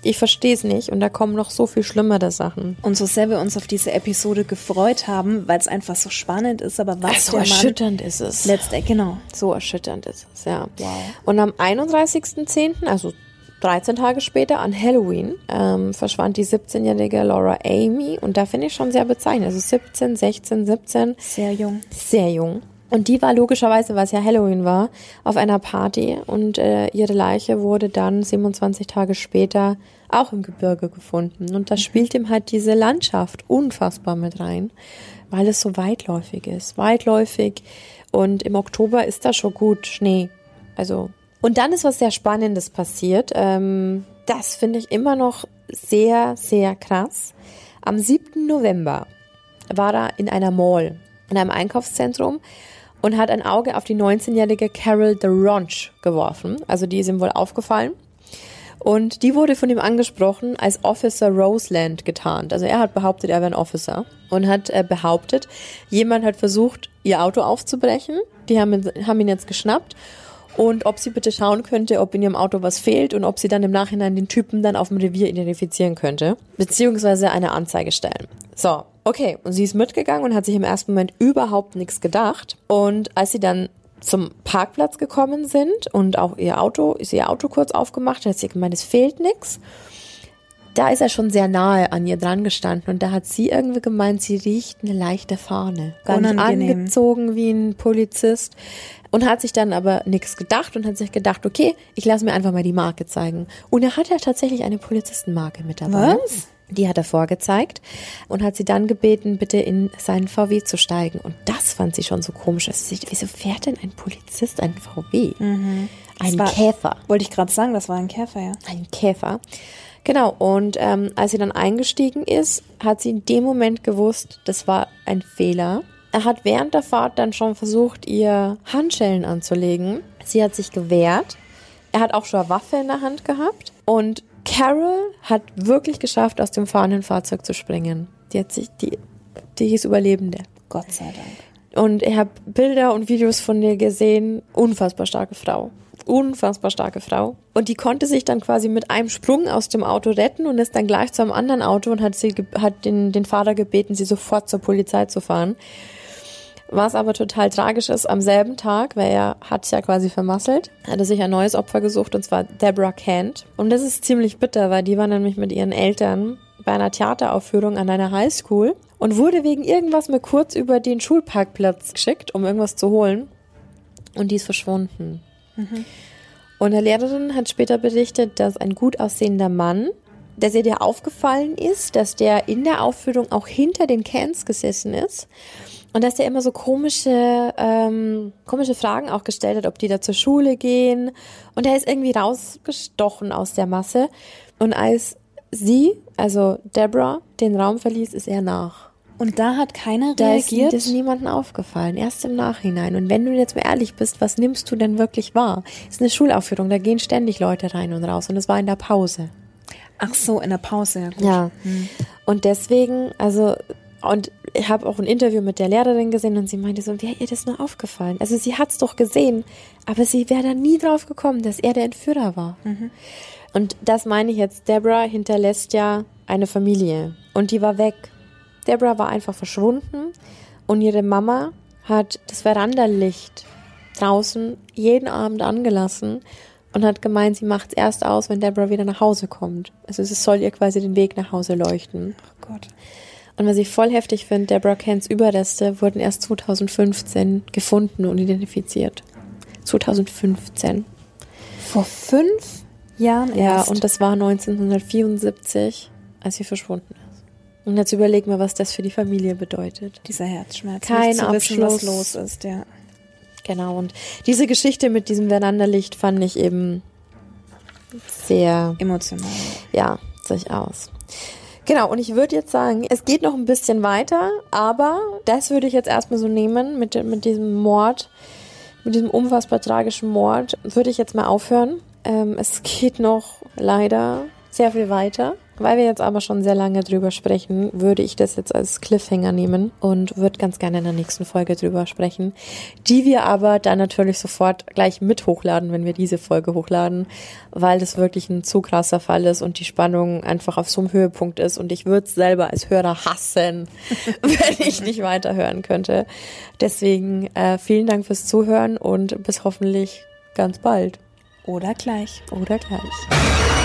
ich verstehe es nicht und da kommen noch so viel schlimmere Sachen. Und so sehr wir uns auf diese Episode gefreut haben, weil es einfach so spannend ist, aber was so Mann erschütternd ist es. letztendlich, genau. So erschütternd ist es, ja. Wow. Und am 31.10., also 13 Tage später an Halloween, ähm, verschwand die 17-jährige Laura Amy. Und da finde ich schon sehr bezeichnend. Also 17, 16, 17, Sehr jung. sehr jung. Und die war logischerweise, weil es ja Halloween war, auf einer Party und äh, ihre Leiche wurde dann 27 Tage später auch im Gebirge gefunden. Und da spielt ihm halt diese Landschaft unfassbar mit rein, weil es so weitläufig ist. Weitläufig und im Oktober ist da schon gut Schnee. Also und dann ist was sehr Spannendes passiert. Ähm, das finde ich immer noch sehr, sehr krass. Am 7. November war er in einer Mall, in einem Einkaufszentrum und hat ein Auge auf die 19-jährige Carol DeRonch geworfen. Also die ist ihm wohl aufgefallen. Und die wurde von ihm angesprochen als Officer Roseland getarnt. Also er hat behauptet, er wäre ein Officer und hat äh, behauptet, jemand hat versucht, ihr Auto aufzubrechen. Die haben haben ihn jetzt geschnappt und ob sie bitte schauen könnte, ob in ihrem Auto was fehlt und ob sie dann im Nachhinein den Typen dann auf dem Revier identifizieren könnte, beziehungsweise eine Anzeige stellen. So, okay, und sie ist mitgegangen und hat sich im ersten Moment überhaupt nichts gedacht. Und als sie dann zum Parkplatz gekommen sind und auch ihr Auto, ist ihr Auto kurz aufgemacht, hat sie gemeint, es fehlt nichts. da ist er schon sehr nahe an ihr dran gestanden und da hat sie irgendwie gemeint, sie riecht eine leichte Fahne. Gar nicht Unangenehm. angezogen wie ein Polizist. Und hat sich dann aber nichts gedacht und hat sich gedacht, okay, ich lasse mir einfach mal die Marke zeigen. Und er hat ja tatsächlich eine Polizistenmarke mit dabei. Was? Die hat er vorgezeigt und hat sie dann gebeten, bitte in seinen VW zu steigen. Und das fand sie schon so komisch. dass sie sich- Wieso fährt denn ein Polizist ein VW? Ein Das war- Käfer. Wollte ich gerade sagen, das war ein Käfer, ja. Ein Käfer. Genau, und ähm, als sie dann eingestiegen ist, hat sie in dem Moment gewusst, das war ein Fehler. Er hat während der Fahrt dann schon versucht, ihr Handschellen anzulegen. Sie hat sich gewehrt. Er hat auch schon eine Waffe in der Hand gehabt. Und Carol hat wirklich geschafft, aus dem fahrenden Fahrzeug zu springen. Die hat sich, die, die ist Überlebende. Gott sei Dank. Und ich habe Bilder und Videos von ihr gesehen. Unfassbar starke Frau. Unfassbar starke Frau. Und die konnte sich dann quasi mit einem Sprung aus dem Auto retten und ist dann gleich zu einem anderen Auto und hat, sie, hat den, den Fahrer gebeten, sie sofort zur Polizei zu fahren. Was aber total tragisch ist, am selben Tag, weil er hat ja quasi vermasselt, hat er sich ein neues Opfer gesucht und zwar Deborah Kent. Und das ist ziemlich bitter, weil die war nämlich mit ihren Eltern bei einer Theateraufführung an einer Highschool und wurde wegen irgendwas mal kurz über den Schulparkplatz geschickt, um irgendwas zu holen. Und die ist verschwunden. Und eine Lehrerin hat später berichtet, dass ein gut aussehender Mann, dass ihr der aufgefallen ist, dass der in der Aufführung auch hinter den Cans gesessen ist und dass der immer so komische, ähm, komische Fragen auch gestellt hat, ob die da zur Schule gehen. Und er ist irgendwie rausgestochen aus der Masse. Und als sie, also Deborah, den Raum verließ, ist er nach. Und da hat keiner Da ist reagiert. das niemandem aufgefallen, erst im Nachhinein. Und wenn du jetzt mal ehrlich bist, was nimmst du denn wirklich wahr? ist eine Schulaufführung, da gehen ständig Leute rein und raus. Und es war in der Pause. Ach so, in der Pause, ja gut. Ja. Und deswegen, also, und ich habe auch ein Interview mit der Lehrerin gesehen und sie meinte so, wäre ihr das nur aufgefallen? Also sie hat's doch gesehen, aber sie wäre da nie drauf gekommen, dass er der Entführer war. Und das meine ich jetzt, Deborah hinterlässt ja eine Familie und die war weg. Deborah war einfach verschwunden und ihre Mama hat das Verandalicht draußen jeden Abend angelassen und hat gemeint, sie macht's erst aus, wenn Deborah wieder nach Hause kommt. Also es soll ihr quasi den Weg nach Hause leuchten. Ach Gott. Und was ich voll heftig finde, Deborah Kents Überreste wurden erst 2015 gefunden und identifiziert. 2015. Vor fünf Jahren Ja, erst. und das war 1974, als sie verschwunden ist. Und jetzt überleg mal, was das für die Familie bedeutet. dieser Herzschmerz. Kein zu wissen, was Abschluss. los ist, ja. Genau, und diese Geschichte mit diesem Veranderlicht fand ich eben sehr Emotional. ja, durchaus. Genau, und ich würde jetzt sagen, es geht noch ein bisschen weiter, aber das würde ich jetzt erstmal so nehmen mit, mit diesem Mord, mit diesem unfassbar tragischen Mord, würde ich jetzt mal aufhören. Ähm, es geht noch leider sehr viel weiter. Weil wir jetzt aber schon sehr lange drüber sprechen, würde ich das jetzt als Cliffhanger nehmen und würde ganz gerne in der nächsten Folge drüber sprechen, die wir aber dann natürlich sofort gleich mit hochladen, wenn wir diese Folge hochladen, weil das wirklich ein zu krasser Fall ist und die Spannung einfach auf so einem Höhepunkt ist und ich würde es selber als Hörer hassen, wenn ich nicht weiterhören könnte. Deswegen äh, vielen Dank fürs Zuhören und bis hoffentlich ganz bald Oder gleich. oder gleich.